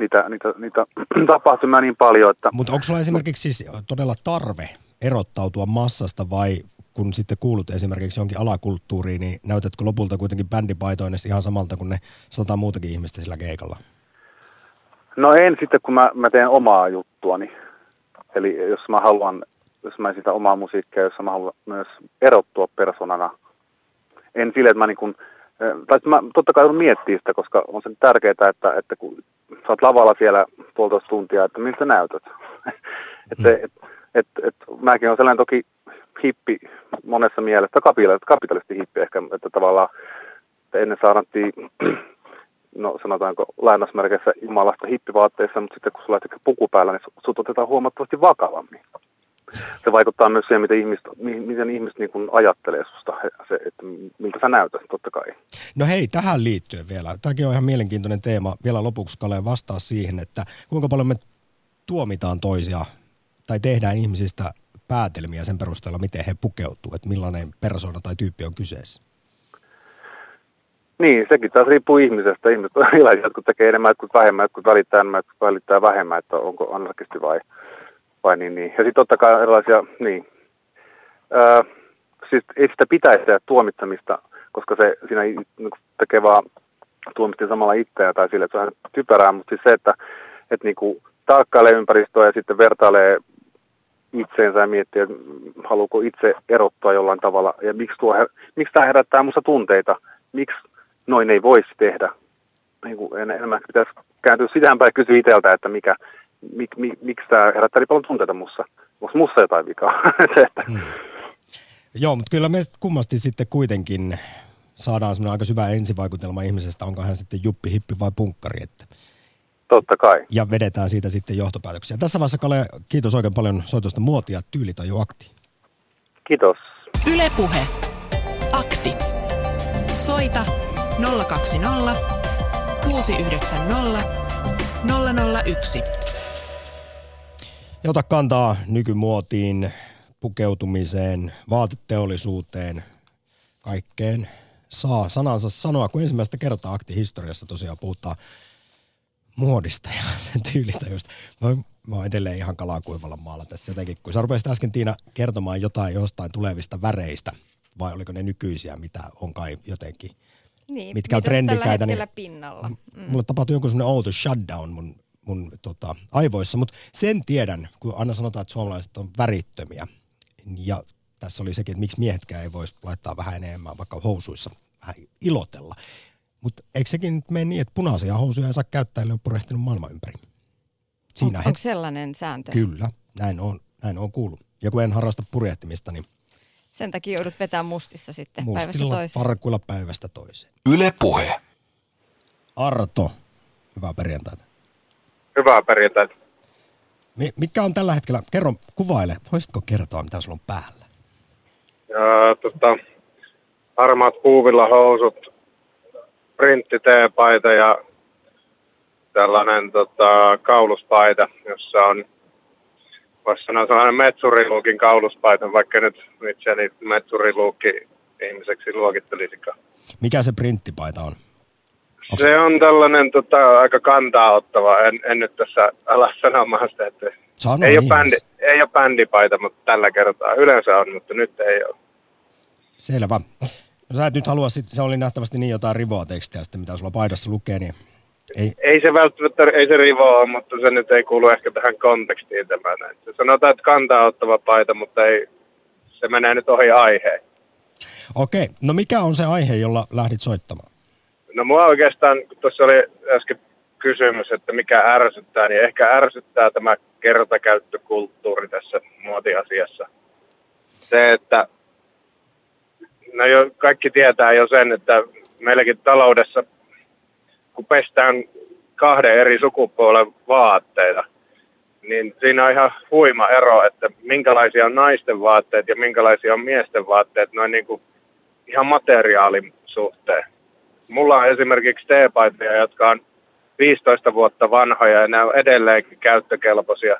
Niitä, niitä, niitä [clears throat] tapahtumia niin paljon, että... Mutta onko sulla esimerkiksi siis todella tarve erottautua massasta vai kun sitten kuulut esimerkiksi jonkin alakulttuuriin, niin näytätkö lopulta kuitenkin bändipaitoinessa ihan samalta kuin ne sata muutakin ihmistä sillä keikalla? No en sitten, kun mä, mä teen omaa juttuani. Eli jos mä haluan, jos mä sitä omaa musiikkia, jossa mä haluan myös erottua persoonana. En sille, että mä niin kuin, tai mä totta kai miettiä sitä, koska on se tärkeää, että, että kun sä oot lavalla siellä puolitoista tuntia, että miltä näytät. [laughs] että mm. et, et, et, mäkin on sellainen toki hippi monessa mielessä, kapitalisti hippi ehkä, että tavallaan että ennen saarnattiin, [clears throat] no sanotaanko lainausmerkeissä jumalasta hippivaatteissa, mutta sitten kun sulla on puku päällä, niin sut otetaan huomattavasti vakavammin. Se vaikuttaa myös siihen, miten ihmiset, miten ihmiset niin kuin ajattelee susta, se, että miltä sä näytät, totta kai. No hei, tähän liittyen vielä. Tämäkin on ihan mielenkiintoinen teema. Vielä lopuksi Kale vastaa siihen, että kuinka paljon me tuomitaan toisia tai tehdään ihmisistä päätelmiä sen perusteella, miten he pukeutuu, että millainen persona tai tyyppi on kyseessä? Niin, sekin taas riippuu ihmisestä. Ihmiset on erilaisia, jotkut tekee enemmän, jotkut vähemmän, jotkut välittää enemmän, jotkut välittää vähemmän, että onko anarkisti vai, vai niin, niin. Ja sitten totta kai erilaisia, niin. Öö, siis ei sitä pitäisi tehdä tuomittamista, koska se siinä niin tekee vaan tuomitti samalla itseään tai sille, että se on typerää, mutta siis se, että, että niin kuin tarkkailee ympäristöä ja sitten vertailee itseensä ja miettiä, että haluuko itse erottua jollain tavalla ja miksi, tuo, miksi tämä herättää minusta tunteita, miksi noin ei voisi tehdä. Niin kuin en, enemmän pitäisi kääntyä sitäänpäin päin kysyä itseltä, että mikä, mik, mik, miksi tämä herättää niin paljon tunteita minussa. Onko minussa jotain vikaa? [laughs] Se, että... hmm. Joo, mutta kyllä meistä kummasti sitten kuitenkin saadaan semmoinen aika syvä ensivaikutelma ihmisestä, onko hän sitten juppi, hippi vai punkkari. Että Totta kai. Ja vedetään siitä sitten johtopäätöksiä. Tässä vaiheessa, Kale, kiitos oikein paljon soitosta muotia, tyylitaju akti. Kiitos. Ylepuhe. Akti. Soita 020 690 001. Ja ota kantaa nykymuotiin, pukeutumiseen, vaateteollisuuteen, kaikkeen saa sanansa sanoa, kun ensimmäistä kertaa aktihistoriassa tosiaan puhutaan muodista ja [laughs] tyylitajusta. Mä, mä oon edelleen ihan kalakuivalla maalla tässä jotenkin. Kun sä rupesit äsken Tiina kertomaan jotain jostain tulevista väreistä, vai oliko ne nykyisiä, mitä on kai jotenkin, niin, mitkä on trendikäitä. Niin pinnalla. Mm. Mulle tapahtui joku semmoinen outo shutdown mun, mun tota, aivoissa, mutta sen tiedän, kun aina sanotaan, että suomalaiset on värittömiä. Ja tässä oli sekin, että miksi miehetkään ei voisi laittaa vähän enemmän vaikka housuissa vähän ilotella. Mutta eikö sekin nyt mene niin, että punaisia housuja ei saa käyttää, ellei ole purehtinut maailman ympäri? Siinä on, onko sellainen sääntö? Kyllä, näin on, näin on kuullut. Ja kun en harrasta purjehtimista, niin... Sen takia joudut vetämään mustissa sitten Mustilla päivästä toiseen. parkuilla päivästä toiseen. Yle Puhe. Arto, hyvää perjantaita. Hyvää perjantaita. Mikä on tällä hetkellä, kerro, kuvaile, voisitko kertoa, mitä sulla on päällä? Ja, tota, harmaat puuvilla housut, printti-teepaita ja tällainen tota, kauluspaita, jossa on, voisi sanoa sellainen metsuriluukin kauluspaita, vaikka nyt itseäni metsuriluukki ihmiseksi luokittelisikaan. Mikä se printtipaita on? Onks... Se on tällainen tota, aika kantaa ottava. En, en nyt tässä ala sanomaan sitä, että Sano ei, ole bändi, ei ole bändipaita, mutta tällä kertaa yleensä on, mutta nyt ei ole. Selvä. No sä et nyt halua sitten, se oli nähtävästi niin jotain rivoa tekstiä sitten, mitä sulla paidassa lukee, niin ei. ei se välttämättä, ei se rivoa mutta se nyt ei kuulu ehkä tähän kontekstiin tämä. Se sanotaan, että kantaa ottava paita, mutta ei, se menee nyt ohi aiheen. Okei, no mikä on se aihe, jolla lähdit soittamaan? No mua oikeastaan, kun tuossa oli äsken kysymys, että mikä ärsyttää, niin ehkä ärsyttää tämä kertakäyttökulttuuri tässä muotiasiassa. Se, että no jo, kaikki tietää jo sen, että meilläkin taloudessa, kun pestään kahden eri sukupuolen vaatteita, niin siinä on ihan huima ero, että minkälaisia on naisten vaatteet ja minkälaisia on miesten vaatteet noin niin kuin ihan materiaalin suhteen. Mulla on esimerkiksi teepaitoja, jotka on 15 vuotta vanhoja ja ne on edelleenkin käyttökelpoisia.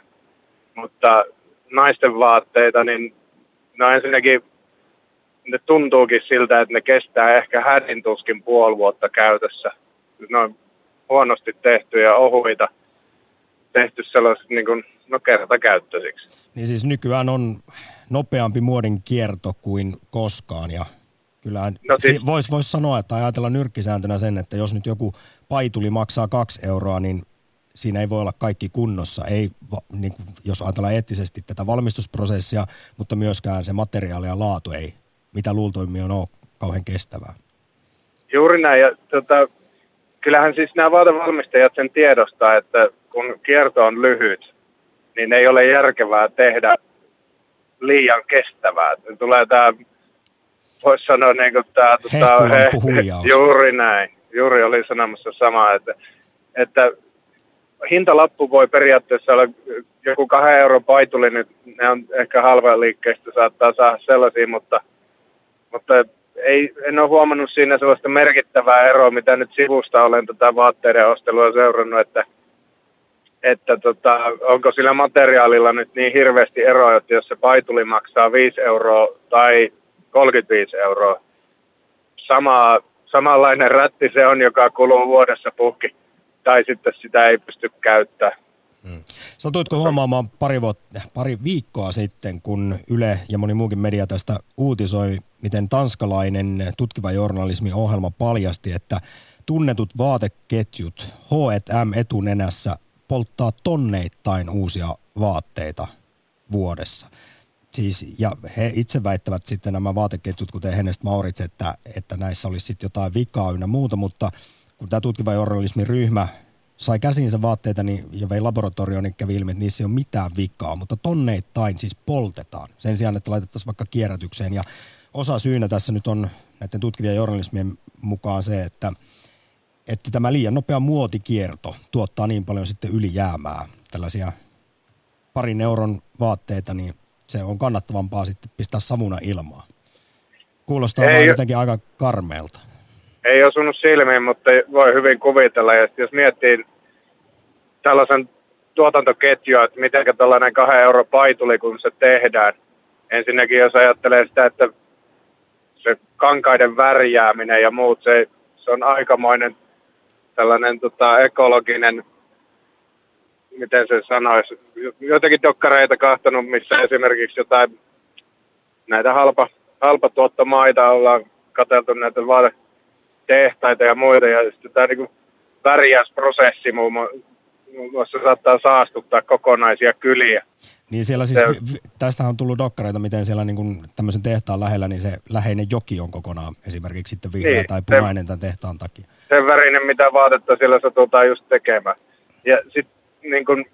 Mutta naisten vaatteita, niin no ensinnäkin ne tuntuukin siltä, että ne kestää ehkä hädintuskin puoli vuotta käytössä. Ne on huonosti tehtyjä ohuita, tehty sellaiset niin kuin, no kertakäyttöisiksi. Niin siis nykyään on nopeampi muodin kierto kuin koskaan ja Kyllä no siis... voisi vois sanoa, että ajatella nyrkkisääntönä sen, että jos nyt joku paituli maksaa kaksi euroa, niin siinä ei voi olla kaikki kunnossa. Ei, niin jos ajatellaan eettisesti tätä valmistusprosessia, mutta myöskään se materiaali ja laatu ei, mitä luultoimmin on kauhean kestävää. Juuri näin. Ja, tota, kyllähän siis nämä vaatevalmistajat sen tiedostaa, että kun kierto on lyhyt, niin ei ole järkevää tehdä liian kestävää. Tulee tämä voisi sanoa niin kuin tämä... Tuota, he, [laughs] juuri näin. Juuri oli sanomassa sama, että, että hintalappu voi periaatteessa olla joku kahden euron paituli, nyt ne on ehkä halva liikkeestä saattaa saada sellaisia, mutta, mutta ei, en ole huomannut siinä sellaista merkittävää eroa, mitä nyt sivusta olen tätä vaatteiden ostelua seurannut, että, että tota, onko sillä materiaalilla nyt niin hirveästi eroa, että jos se paituli maksaa 5 euroa tai 35 euroa. Sama, samanlainen rätti se on, joka kuluu vuodessa puhki, tai sitten sitä ei pysty käyttämään. Hmm. Satuitko huomaamaan pari, vuotta, pari viikkoa sitten, kun Yle ja moni muukin media tästä uutisoi, miten tanskalainen tutkiva journalismi ohjelma paljasti, että tunnetut vaateketjut H&M etunenässä polttaa tonneittain uusia vaatteita vuodessa siis, ja he itse väittävät sitten nämä vaateketjut, kuten Hennest Maurits, että, että näissä olisi sitten jotain vikaa ynnä muuta, mutta kun tämä tutkiva journalismin ryhmä sai käsiinsä vaatteita niin, ja vei laboratorioon, niin kävi ilmi, että niissä ei ole mitään vikaa, mutta tonneittain siis poltetaan sen sijaan, että laitettaisiin vaikka kierrätykseen. Ja osa syynä tässä nyt on näiden tutkivien journalismien mukaan se, että, että tämä liian nopea muotikierto tuottaa niin paljon sitten ylijäämää, tällaisia parin euron vaatteita, niin se on kannattavampaa sitten pistää savuna ilmaa. Kuulostaa ei, jotenkin aika karmeelta. Ei osunut silmiin, mutta voi hyvin kuvitella. Ja jos miettii tällaisen tuotantoketjua, että miten tällainen kahden euro paituli, kun se tehdään. Ensinnäkin jos ajattelee sitä, että se kankaiden värjääminen ja muut, se, se on aikamoinen tällainen tota, ekologinen miten se sanoisi, joitakin dokkareita kahtanut, missä esimerkiksi jotain näitä halpa, halpatuottomaita ollaan katseltu näitä tehtaita ja muita, ja sitten tämä niin värjäysprosessi muun muassa saattaa saastuttaa kokonaisia kyliä. Niin siellä siis, se, tästähän on tullut dokkareita, miten siellä niin kuin tämmöisen tehtaan lähellä, niin se läheinen joki on kokonaan esimerkiksi sitten vihreä niin, tai punainen tämän tehtaan takia. Sen värinen, mitä vaatetta siellä satutaan just tekemään. Ja sitten niin kuin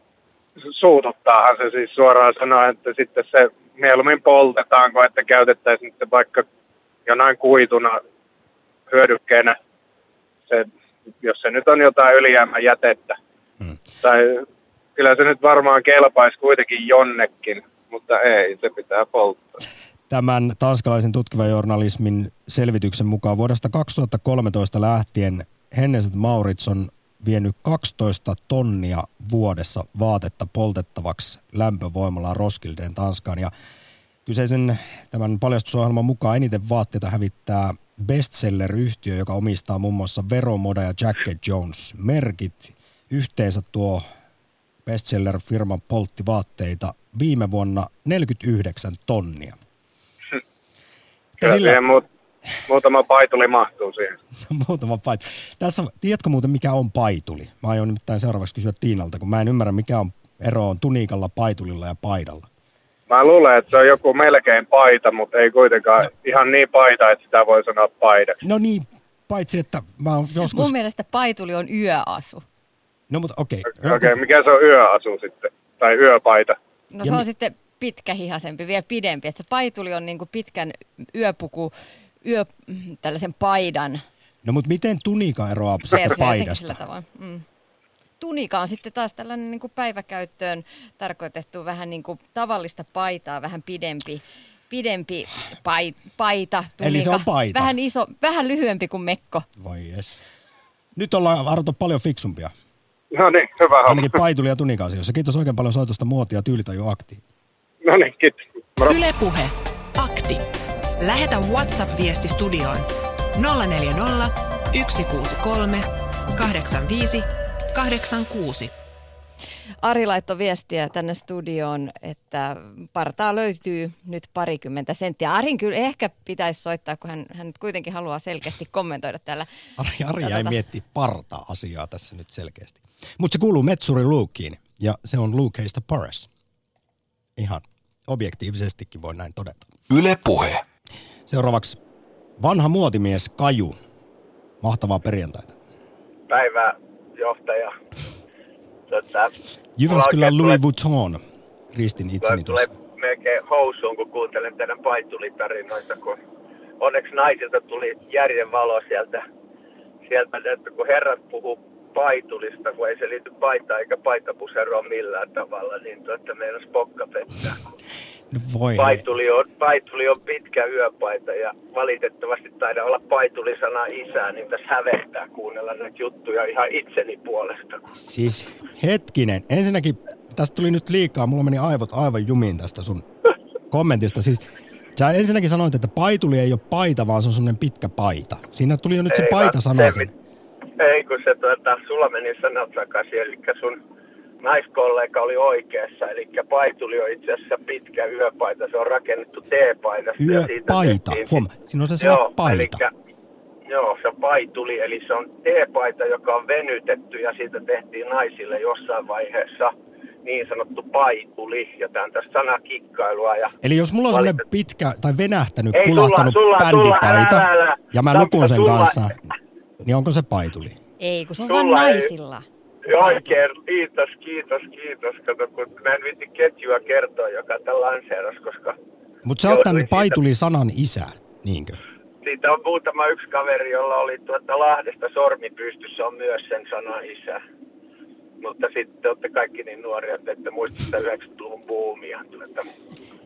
suututtaahan se siis suoraan sanoa, että sitten se mieluummin poltetaanko, että käytettäisiin sitten vaikka jonain kuituna hyödykkeenä, se, jos se nyt on jotain ylijäämäjätettä. Hmm. Tai kyllä se nyt varmaan kelpaisi kuitenkin jonnekin, mutta ei, se pitää polttaa. Tämän tanskalaisen tutkivan journalismin selvityksen mukaan vuodesta 2013 lähtien Henneset Maurits on vienyt 12 tonnia vuodessa vaatetta poltettavaksi lämpövoimalla Roskildeen Tanskaan. Ja kyseisen tämän paljastusohjelman mukaan eniten vaatteita hävittää bestseller-yhtiö, joka omistaa muun muassa Veromoda ja Jacket Jones merkit. Yhteensä tuo bestseller-firma poltti vaatteita viime vuonna 49 tonnia. Kyllä sillä- muut, muutama paituli mahtuu siihen. [laughs] Muutama paituli. Tässä, tiedätkö muuten mikä on paituli? Mä aion nimittäin seuraavaksi kysyä Tiinalta, kun mä en ymmärrä mikä on ero on tunikalla, paitulilla ja paidalla. Mä luulen, että se on joku melkein paita, mutta ei kuitenkaan no. ihan niin paita, että sitä voi sanoa paidaksi. No niin, paitsi että mä oon joskus... Mun mielestä paituli on yöasu. No mutta okei. Okei, okay, mikä se on yöasu sitten? Tai yöpaita? No se on sitten pitkähihasempi, vielä pidempi. Että se paituli on niin kuin pitkän yöpuku, yö, tällaisen paidan No mutta miten tunika eroaa sitten paidasta? sillä. Mm. Tunika on sitten taas tällainen niin kuin päiväkäyttöön tarkoitettu vähän niin kuin tavallista paitaa, vähän pidempi, pidempi pai, paita, tunika. Eli se on paita. Vähän, iso, vähän lyhyempi kuin mekko. Voi jes. Nyt ollaan Arto paljon fiksumpia. No niin, hyvä homma. Ainakin paituli ja tunika-asioissa. Kiitos oikein paljon soitosta muotia tyylitaju akti. No niin, kiitos. Yle Puhe. Akti. Lähetä WhatsApp-viesti studioon 040 163 85 86. Ari laittoi viestiä tänne studioon, että partaa löytyy nyt parikymmentä senttiä. Arin kyllä ehkä pitäisi soittaa, kun hän, hän nyt kuitenkin haluaa selkeästi kommentoida täällä. Ari, Ari jäi tota- miettiä parta-asiaa tässä nyt selkeästi. Mutta se kuuluu Metsuri Lukeen ja se on Luke heistä paras. Ihan objektiivisestikin voi näin todeta. Yle Puhe. Seuraavaksi vanha muotimies Kaju. Mahtavaa perjantaita. päivää johtaja. Tota, Jyväskylän Louis Vuitton. Ristin tulee, itseni tulee tuossa. melkein housuun, kun kuuntelen teidän paitulitarinoita, kun onneksi naisilta tuli järjen valo sieltä, sieltä että kun herrat puhuu paitulista, kun ei se liity paitaan eikä paitapuseroon millään tavalla, niin tuota meidän spokka pettää. [laughs] No voi. Paituli on, paituli on pitkä yöpaita ja valitettavasti taida olla paituli-sana isää, niin tässä hävettää kuunnella näitä juttuja ihan itseni puolesta. Siis hetkinen. Ensinnäkin tästä tuli nyt liikaa. Mulla meni aivot aivan jumiin tästä sun [laughs] kommentista. Siis sä ensinnäkin sanoit, että paituli ei ole paita, vaan se on semmoinen pitkä paita. Siinä tuli jo nyt se Ei vaan, sen. Ei, kun se tuota, sulla meni sanat takaisin, eli sun naiskollega oli oikeassa, eli paituli on itse asiassa pitkä yöpaita, se on rakennettu T-paidasta. Yöpaita. tehtiin- Huom, siinä on se Joo, paita. elikkä, joo, se paituli, eli se on T-paita, joka on venytetty ja siitä tehtiin naisille jossain vaiheessa niin sanottu paituli, ja tämä on tässä sanakikkailua. Ja Eli jos mulla on Valitet- semmoinen pitkä tai venähtänyt, Ei, kulahtanut sulla- sulla- bändipaita älä, älä. ja mä Tappa, nukun sen sulla- kanssa, niin onko se paituli? Ei, kun se on Sulla vain ei- Oikein, kiitos, kiitos, kiitos. Kato, kun mä en viitti ketjua kertoa, joka tämän lanseeras, koska Mutta sä oot tämän siitä- paituli-sanan isä, niinkö? siitä on muutama yksi kaveri, jolla oli tuota Lahdesta sormi pystyssä, on myös sen sana isä. Mutta sitten te olette kaikki niin nuoria, että ette muista sitä 90-luvun buumia. Tuota.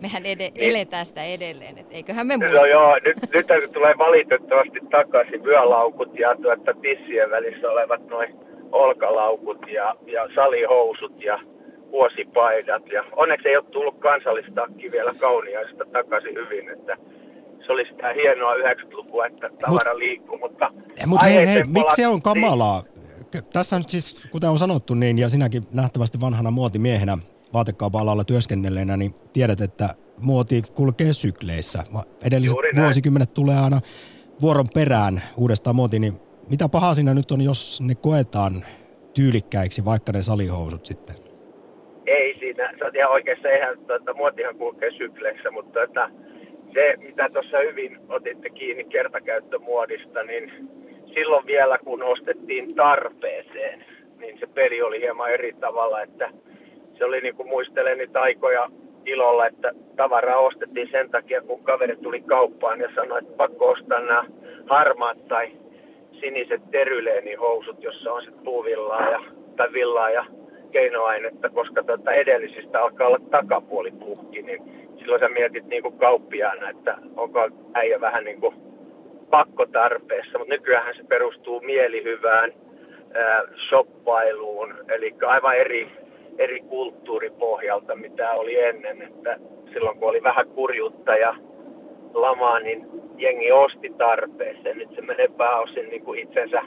Mehän ede- eletään sitä edelleen, et eiköhän me No muista. joo, nyt, nyt tulee valitettavasti takaisin vyölaukut ja tuota, tissien välissä olevat noin olkalaukut ja, ja salihousut ja vuosipaidat. Ja onneksi ei ole tullut kansallistakki vielä kauniaista takaisin hyvin, että se oli sitä hienoa 90-lukua, että tavara liikkuu, mutta... Mutta hei, hei, aiheeseen miksi se palat- on kamalaa? Tässä nyt siis, kuten on sanottu, niin ja sinäkin nähtävästi vanhana muotimiehenä vaatekaupan alalla työskennelleenä, niin tiedät, että muoti kulkee sykleissä. Edelliset vuosikymmenet tulee aina vuoron perään uudestaan muoti, niin mitä pahaa siinä nyt on, jos ne koetaan tyylikkäiksi, vaikka ne salihousut sitten? Ei siinä, sä oot ihan oikeassa, eihän tuota, muotihan kulkee sykleissä, mutta tuota, se, mitä tuossa hyvin otitte kiinni kertakäyttömuodista, niin silloin vielä kun ostettiin tarpeeseen, niin se peli oli hieman eri tavalla, että se oli niin kuin muistelen niitä aikoja ilolla, että tavaraa ostettiin sen takia, kun kaveri tuli kauppaan ja sanoi, että pakko ostaa nämä harmaat tai siniset teryleenhousut, jossa on sitten puuvillaa ja, tai villaa ja keinoainetta, koska tuota edellisistä alkaa olla takapuoli puhki, niin silloin sä mietit niin kuin kauppiaana, että onko äijä vähän niin kuin pakkotarpeessa, mutta nykyään se perustuu mielihyvään ää, shoppailuun, eli aivan eri, eri kulttuuripohjalta, mitä oli ennen, että silloin kun oli vähän kurjuutta ja lamaa, niin jengi osti tarpeeseen. Nyt se menee pääosin niin kuin itsensä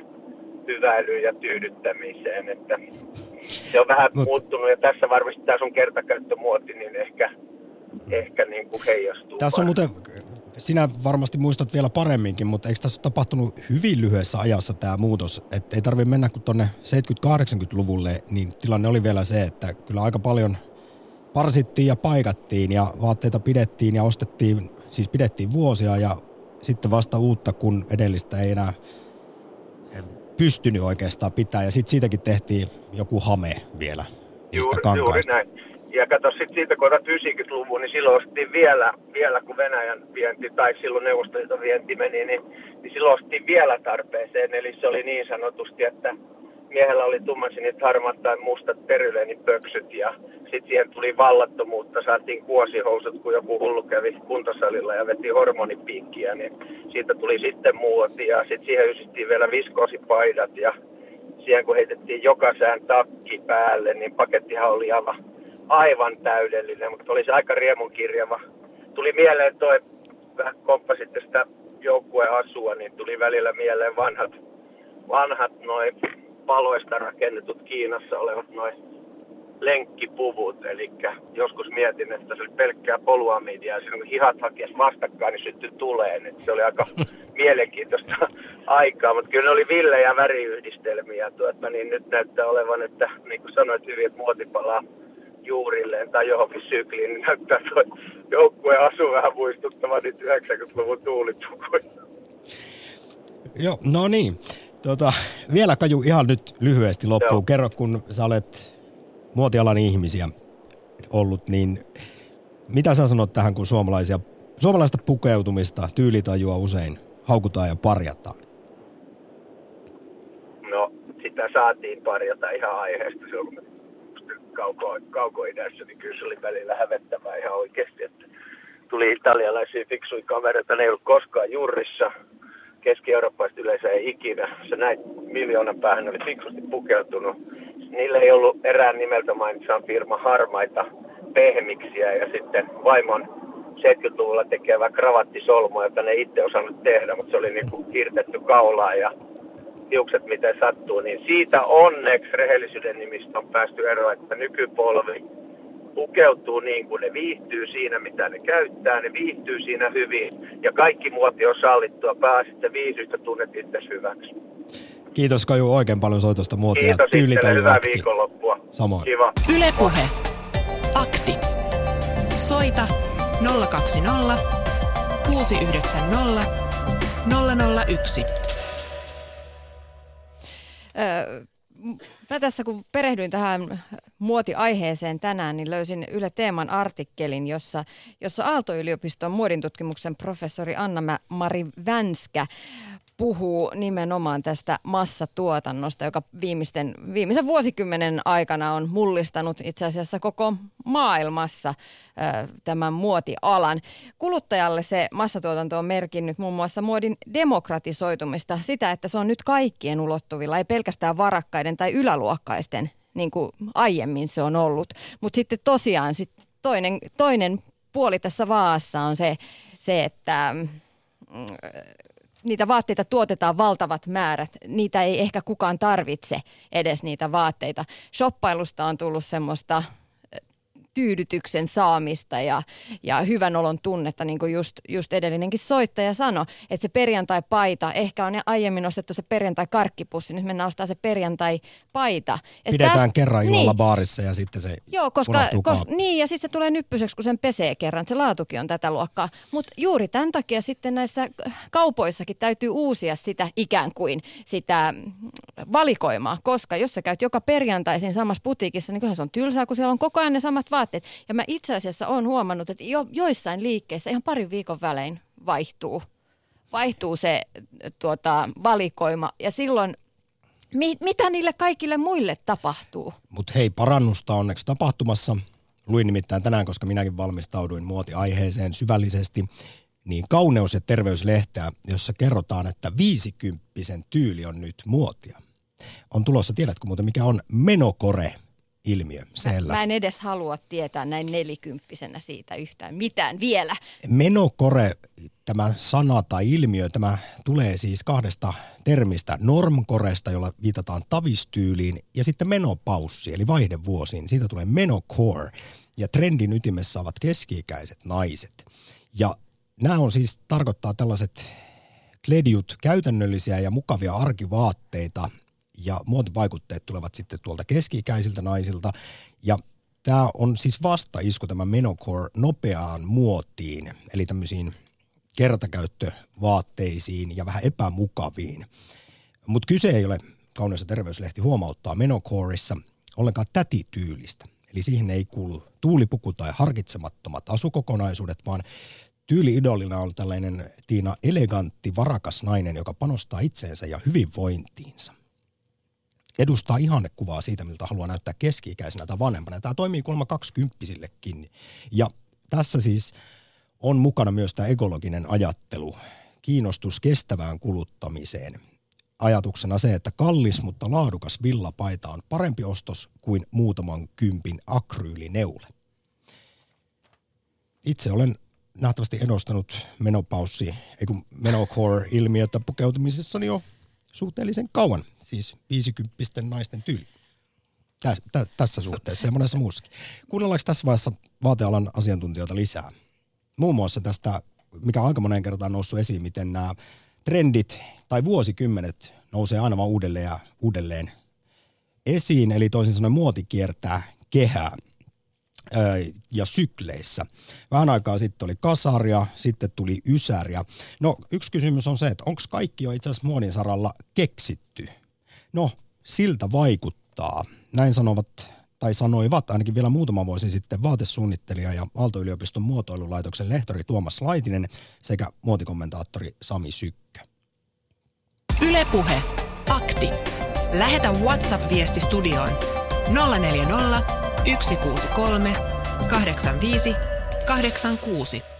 hyväilyyn ja tyydyttämiseen. Että se on vähän Mut. muuttunut ja tässä varmasti tämä sun kertakäyttömuoti niin ehkä, ehkä niin kuin heijastuu. Tässä on muuten, sinä varmasti muistat vielä paremminkin, mutta eikö tässä ole tapahtunut hyvin lyhyessä ajassa tämä muutos? Että ei tarvitse mennä kuin tuonne 70-80-luvulle, niin tilanne oli vielä se, että kyllä aika paljon parsittiin ja paikattiin ja vaatteita pidettiin ja ostettiin, siis pidettiin vuosia ja sitten vasta uutta, kun edellistä ei enää pystynyt oikeastaan pitää ja sitten siitäkin tehtiin joku hame vielä niistä juuri, juuri näin. Ja kato sitten siitä, kun otat 90-luvun, niin silloin ostettiin vielä, vielä kun Venäjän vienti tai silloin Neuvostoliiton vienti meni, niin, niin silloin ostettiin vielä tarpeeseen. Eli se oli niin sanotusti, että miehellä oli tummansinit harmaat tai mustat peryleenipöksyt ja sitten siihen tuli vallattomuutta, saatiin kuosihousut, kun joku hullu kävi kuntosalilla ja veti hormonipiikkiä, niin siitä tuli sitten muoti ja sitten siihen yhdistettiin vielä viskoosipaidat ja siihen kun heitettiin jokaisään takki päälle, niin pakettihan oli aivan, aivan täydellinen, mutta oli se aika riemunkirjava. Tuli mieleen toi, vähän komppasitte sitä joukkueasua, niin tuli välillä mieleen vanhat, vanhat noin paloista rakennetut Kiinassa olevat noin lenkkipuvut. Eli joskus mietin, että se oli pelkkää poluamidia ja silloin kun hihat hakesi vastakkain, niin syttyi tuleen. Että se oli aika [laughs] mielenkiintoista aikaa, mutta kyllä ne oli villejä väriyhdistelmiä. Tuota, niin nyt näyttää olevan, että niin kuin sanoit hyvin, että muoti palaa juurilleen tai johonkin sykliin, niin näyttää tuo joukkue asu vähän muistuttavan niitä 90-luvun tuulitukuja. Joo, no niin. Tota, vielä Kaju ihan nyt lyhyesti loppuun. Joo. Kerro, kun sä olet muotialan ihmisiä ollut, niin mitä sä sanot tähän, kun suomalaisia, suomalaista pukeutumista, tyylitajua usein haukutaan ja parjataan? No, sitä saatiin parjata ihan aiheesta silloin, kun kauko, kauko-idässä, niin kyllä se oli välillä hävettävää ihan oikeasti, että tuli italialaisia fiksuja kavereita, ne ei ollut koskaan jurissa, keski-eurooppalaiset yleensä ei ikinä. Se näin miljoonan päähän oli fiksusti pukeutunut. Niillä ei ollut erään nimeltä mainitsaan firma harmaita pehmiksiä ja sitten vaimon 70-luvulla tekevä kravattisolmu, jota ne itse osannut tehdä, mutta se oli niin kuin kiirtetty kaulaa ja hiukset miten sattuu, niin siitä onneksi rehellisyyden nimistä on päästy eroon, että nykypolvi pukeutuu niin kuin ne viihtyy siinä, mitä ne käyttää, ne viihtyy siinä hyvin ja kaikki muoti on sallittua, pääsitte viihdystä tunnet itse hyväksi. Kiitos Kaju oikein paljon soitosta muotia. Kiitos hyvää akti. viikonloppua. Samoin. Kiva. Ylepuhe. Akti. Soita 020 690 001. Öö, mä tässä kun perehdyin tähän muotiaiheeseen tänään, niin löysin Yle Teeman artikkelin, jossa, jossa Aalto-yliopiston muodintutkimuksen professori Anna-Mari Vänskä puhuu nimenomaan tästä massatuotannosta, joka viimeisten, viimeisen vuosikymmenen aikana on mullistanut itse asiassa koko maailmassa ö, tämän muotialan. Kuluttajalle se massatuotanto on merkinnyt muun muassa muodin demokratisoitumista, sitä, että se on nyt kaikkien ulottuvilla, ei pelkästään varakkaiden tai yläluokkaisten, niin kuin aiemmin se on ollut. Mutta sitten tosiaan sit toinen, toinen puoli tässä vaassa on se, se että mm, niitä vaatteita tuotetaan valtavat määrät. Niitä ei ehkä kukaan tarvitse edes niitä vaatteita. Shoppailusta on tullut semmoista tyydytyksen saamista ja, ja hyvän olon tunnetta, niin kuin just, just edellinenkin soittaja sanoi, että se perjantai-paita, ehkä on aiemmin ostettu se perjantai-karkkipussi, nyt mennään ostaa se perjantai-paita. Et Pidetään tästä, kerran illalla niin, baarissa ja sitten se Joo, koska, koska niin ja sitten se tulee nyppyseksi, kun sen pesee kerran, se laatukin on tätä luokkaa. Mutta juuri tämän takia sitten näissä kaupoissakin täytyy uusia sitä ikään kuin sitä valikoimaa, koska jos sä käyt joka perjantaisin samassa putiikissa, niin kyllä se on tylsää, kun siellä on koko ajan ne samat vaatteet vaatteet. Ja mä itse asiassa olen huomannut, että jo, joissain liikkeissä ihan parin viikon välein vaihtuu, vaihtuu se tuota, valikoima. Ja silloin mi, mitä niille kaikille muille tapahtuu? Mutta hei, parannusta onneksi tapahtumassa. Luin nimittäin tänään, koska minäkin valmistauduin muotiaiheeseen syvällisesti, niin kauneus- ja terveyslehteä, jossa kerrotaan, että viisikymppisen tyyli on nyt muotia. On tulossa, tiedätkö muuten mikä on menokore? Ilmiö. Mä, mä en edes halua tietää näin nelikymppisenä siitä yhtään mitään vielä. Menokore, tämä sana tai ilmiö, tämä tulee siis kahdesta termistä. Normkoresta, jolla viitataan tavistyyliin, ja sitten menopaussi, eli vaihdevuosiin. Siitä tulee menokore, ja trendin ytimessä ovat keski-ikäiset naiset. Ja nämä on siis, tarkoittaa tällaiset kledjut, käytännöllisiä ja mukavia arkivaatteita, ja muotivaikutteet tulevat sitten tuolta keski-ikäisiltä naisilta. Ja tämä on siis vastaisku tämä Menocor nopeaan muotiin, eli tämmöisiin kertakäyttövaatteisiin ja vähän epämukaviin. Mutta kyse ei ole, ja terveyslehti huomauttaa Menocorissa ollenkaan tätityylistä. Eli siihen ei kuulu tuulipuku tai harkitsemattomat asukokonaisuudet, vaan tyyliidolina on tällainen Tiina elegantti, varakas nainen, joka panostaa itseensä ja hyvinvointiinsa edustaa ihannekuvaa siitä, miltä haluaa näyttää keski-ikäisenä tai vanhempana. Tämä toimii kuulemma kaksikymppисillekin. Ja tässä siis on mukana myös tämä ekologinen ajattelu, kiinnostus kestävään kuluttamiseen. Ajatuksena se, että kallis, mutta laadukas villapaita on parempi ostos kuin muutaman kympin akryylineule. Itse olen nähtävästi edustanut menopaussi, ei kun menocore-ilmiötä pukeutumisessani jo suhteellisen kauan siis 50 naisten tyyli. Tä, tä, tässä suhteessa ja monessa muussakin. Kuunnellaanko tässä vaiheessa vaatealan asiantuntijoita lisää? Muun muassa tästä, mikä aika moneen kertaan noussut esiin, miten nämä trendit tai vuosikymmenet nousee aina vaan uudelleen ja uudelleen esiin. Eli toisin sanoen muoti kiertää kehää ja sykleissä. Vähän aikaa sitten oli kasaria, sitten tuli ysäriä. No yksi kysymys on se, että onko kaikki jo itse asiassa muodin saralla keksitty – No, siltä vaikuttaa. Näin sanovat tai sanoivat ainakin vielä muutama vuosi sitten vaatesuunnittelija ja Aalto-yliopiston muotoilulaitoksen lehtori Tuomas Laitinen sekä muotikommentaattori Sami Sykkö. Ylepuhe Akti. Lähetä WhatsApp-viesti studioon 040 163 85 86.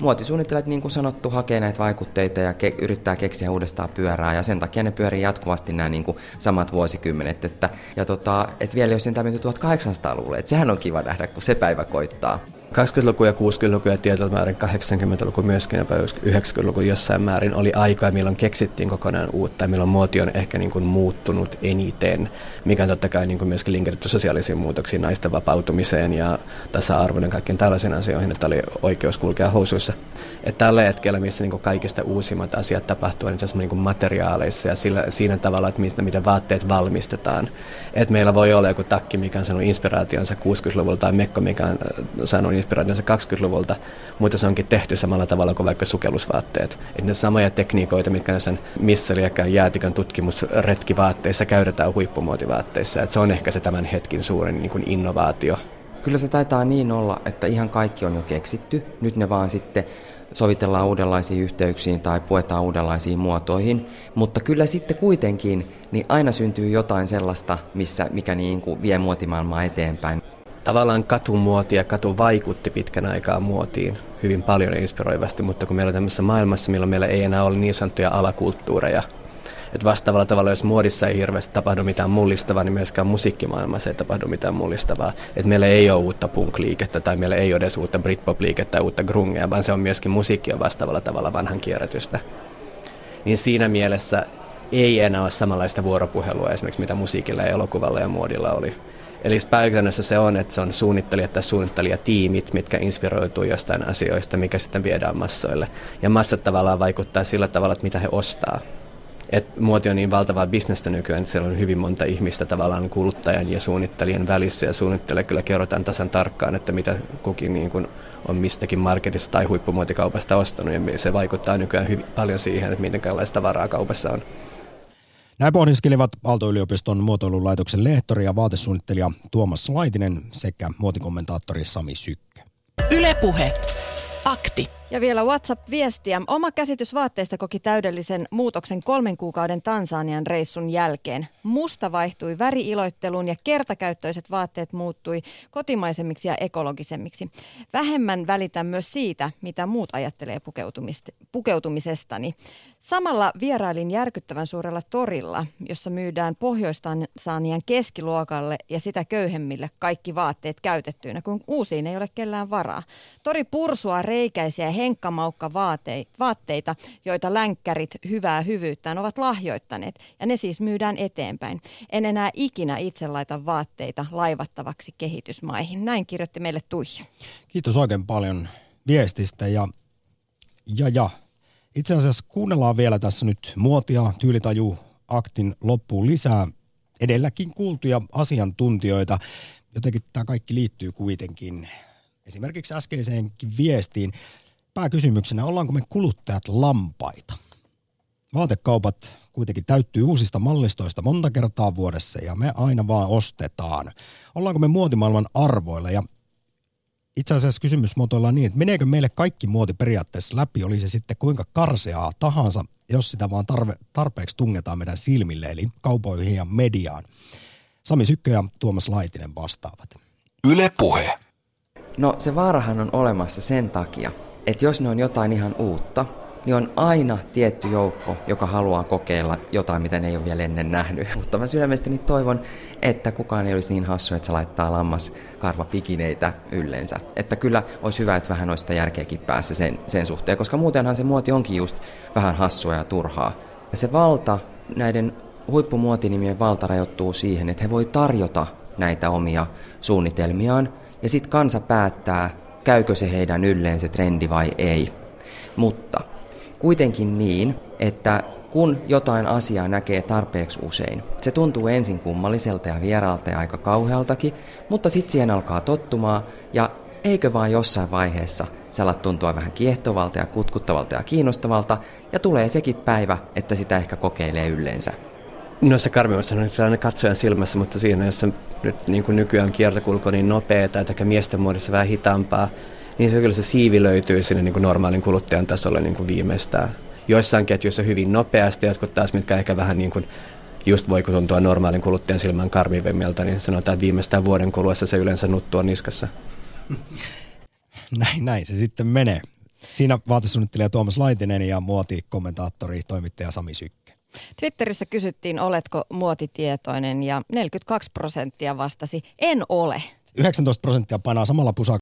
Muotisuunnittelijat, niin kuin sanottu, hakee näitä vaikutteita ja ke- yrittää keksiä uudestaan pyörää ja sen takia ne pyörii jatkuvasti nämä niin kuin samat vuosikymmenet. Että, ja tota, et vielä jos sen menty 1800-luvulle, että sehän on kiva nähdä, kun se päivä koittaa. 20-luku ja 60-luku ja tietyllä määrin 80-luku myöskin ja 90-luku jossain määrin oli aika, milloin keksittiin kokonaan uutta ja milloin muoti on ehkä niin kuin muuttunut eniten, mikä on totta kai niin kuin myöskin linkitetty sosiaalisiin muutoksiin, naisten vapautumiseen ja tasa-arvon ja kaikkiin tällaisiin asioihin, että oli oikeus kulkea housuissa. Et tällä hetkellä, missä niin kuin kaikista uusimmat asiat tapahtuu, niin niin kuin materiaaleissa ja sillä, siinä tavalla, että mistä, miten vaatteet valmistetaan. Et meillä voi olla joku takki, mikä on saanut inspiraationsa 60-luvulta tai mekko, mikä on saanut inspiraationsa 20-luvulta, mutta se onkin tehty samalla tavalla kuin vaikka sukellusvaatteet. Et ne samoja tekniikoita, mitkä näissä missä liekään jäätikön tutkimusretkivaatteissa käytetään huippumuotivaatteissa. Et se on ehkä se tämän hetkin suurin niin kuin innovaatio. Kyllä se taitaa niin olla, että ihan kaikki on jo keksitty. Nyt ne vaan sitten sovitellaan uudenlaisiin yhteyksiin tai puetaan uudenlaisiin muotoihin, mutta kyllä sitten kuitenkin niin aina syntyy jotain sellaista, missä, mikä niin kuin vie muotimaailmaa eteenpäin tavallaan katumuoti ja katu vaikutti pitkän aikaa muotiin hyvin paljon inspiroivasti, mutta kun meillä on tämmöisessä maailmassa, milloin meillä ei enää ole niin sanottuja alakulttuureja, että vastaavalla tavalla, jos muodissa ei hirveästi tapahdu mitään mullistavaa, niin myöskään musiikkimaailmassa ei tapahdu mitään mullistavaa. Että meillä ei ole uutta punk-liikettä tai meillä ei ole edes uutta Britpop-liikettä tai uutta grungea, vaan se on myöskin musiikkia vastaavalla tavalla vanhan kierrätystä. Niin siinä mielessä ei enää ole samanlaista vuoropuhelua esimerkiksi mitä musiikilla ja elokuvalla ja muodilla oli. Eli pääkännössä se on, että se on suunnittelijat tai suunnittelijatiimit, mitkä inspiroituu jostain asioista, mikä sitten viedään massoille. Ja massat tavallaan vaikuttaa sillä tavalla, että mitä he ostaa. Et muoti on niin valtavaa bisnestä nykyään, että siellä on hyvin monta ihmistä tavallaan kuluttajan ja suunnittelijan välissä. Ja suunnittelijalle kyllä kerrotaan tasan tarkkaan, että mitä kukin niin kuin on mistäkin marketista tai huippumuotikaupasta ostanut. Ja se vaikuttaa nykyään hyvin paljon siihen, että miten tavaraa kaupassa on. Näin pohdiskelivat Aalto-yliopiston muotoilulaitoksen lehtori ja vaatesuunnittelija Tuomas Laitinen sekä muotikommentaattori Sami Sykkö. Ylepuhe. Akti. Ja vielä WhatsApp-viestiä. Oma käsitys vaatteista koki täydellisen muutoksen kolmen kuukauden Tansanian reissun jälkeen. Musta vaihtui väriiloitteluun ja kertakäyttöiset vaatteet muuttui kotimaisemmiksi ja ekologisemmiksi. Vähemmän välitän myös siitä, mitä muut ajattelee pukeutumisestani. Samalla vierailin järkyttävän suurella torilla, jossa myydään Pohjois-Tansanian keskiluokalle ja sitä köyhemmille kaikki vaatteet käytettyinä, kun uusiin ei ole kellään varaa. Tori pursua reikäisiä henkkamaukka vaatteita, joita länkkärit hyvää hyvyyttään ovat lahjoittaneet, ja ne siis myydään eteenpäin. En enää ikinä itse laita vaatteita laivattavaksi kehitysmaihin. Näin kirjoitti meille Tuija. Kiitos oikein paljon viestistä ja, ja, ja itse asiassa kuunnellaan vielä tässä nyt muotia, tyylitaju, aktin loppuun lisää edelläkin kuultuja asiantuntijoita. Jotenkin tämä kaikki liittyy kuitenkin esimerkiksi äskeiseenkin viestiin. Pääkysymyksenä, ollaanko me kuluttajat lampaita? Vaatekaupat kuitenkin täyttyy uusista mallistoista monta kertaa vuodessa ja me aina vaan ostetaan. Ollaanko me muotimaailman arvoilla ja itse asiassa kysymys muotoillaan niin, että meneekö meille kaikki muoti periaatteessa läpi, oli se sitten kuinka karseaa tahansa, jos sitä vaan tarve, tarpeeksi tungetaan meidän silmille, eli kaupoihin ja mediaan. Sami Sykkö ja Tuomas Laitinen vastaavat. Yle Puhe. No se vaarahan on olemassa sen takia, että jos ne on jotain ihan uutta, niin on aina tietty joukko, joka haluaa kokeilla jotain, mitä ne ei ole vielä ennen nähnyt. Mutta mä sydämestäni toivon, että kukaan ei olisi niin hassu, että se laittaa lammas karvapikineitä yllensä. Että kyllä olisi hyvä, että vähän olisi sitä järkeäkin päässä sen, sen suhteen, koska muutenhan se muoti onkin just vähän hassua ja turhaa. Ja se valta, näiden huippumuotinimien valta rajoittuu siihen, että he voi tarjota näitä omia suunnitelmiaan, ja sitten kansa päättää, käykö se heidän ylleen se trendi vai ei. Mutta kuitenkin niin, että kun jotain asiaa näkee tarpeeksi usein, se tuntuu ensin kummalliselta ja vieraalta ja aika kauhealtakin, mutta sitten siihen alkaa tottumaan ja eikö vaan jossain vaiheessa se alat tuntua vähän kiehtovalta ja kutkuttavalta ja kiinnostavalta ja tulee sekin päivä, että sitä ehkä kokeilee yleensä. No se karmimmassa on sellainen katsojan silmässä, mutta siinä, jossa nyt niin kuin nykyään kiertokulku on niin nopeaa tai miesten muodossa vähän hitaampaa, niin se kyllä se siivi löytyy sinne niin kuin normaalin kuluttajan tasolle niin kuin viimeistään. Joissain ketjuissa hyvin nopeasti, jotkut taas, mitkä ehkä vähän niin kuin just voi tuntua normaalin kuluttajan silmän karmivemmilta, niin sanotaan, että viimeistään vuoden kuluessa se yleensä nuttuu niskassa. [laughs] Näin, näin se sitten menee. Siinä vaatesuunnittelija Tuomas Laitinen ja muotikommentaattori, toimittaja Sami Sykke. Twitterissä kysyttiin, oletko muotitietoinen ja 42 prosenttia vastasi, en ole. 19 prosenttia painaa samalla pusakalla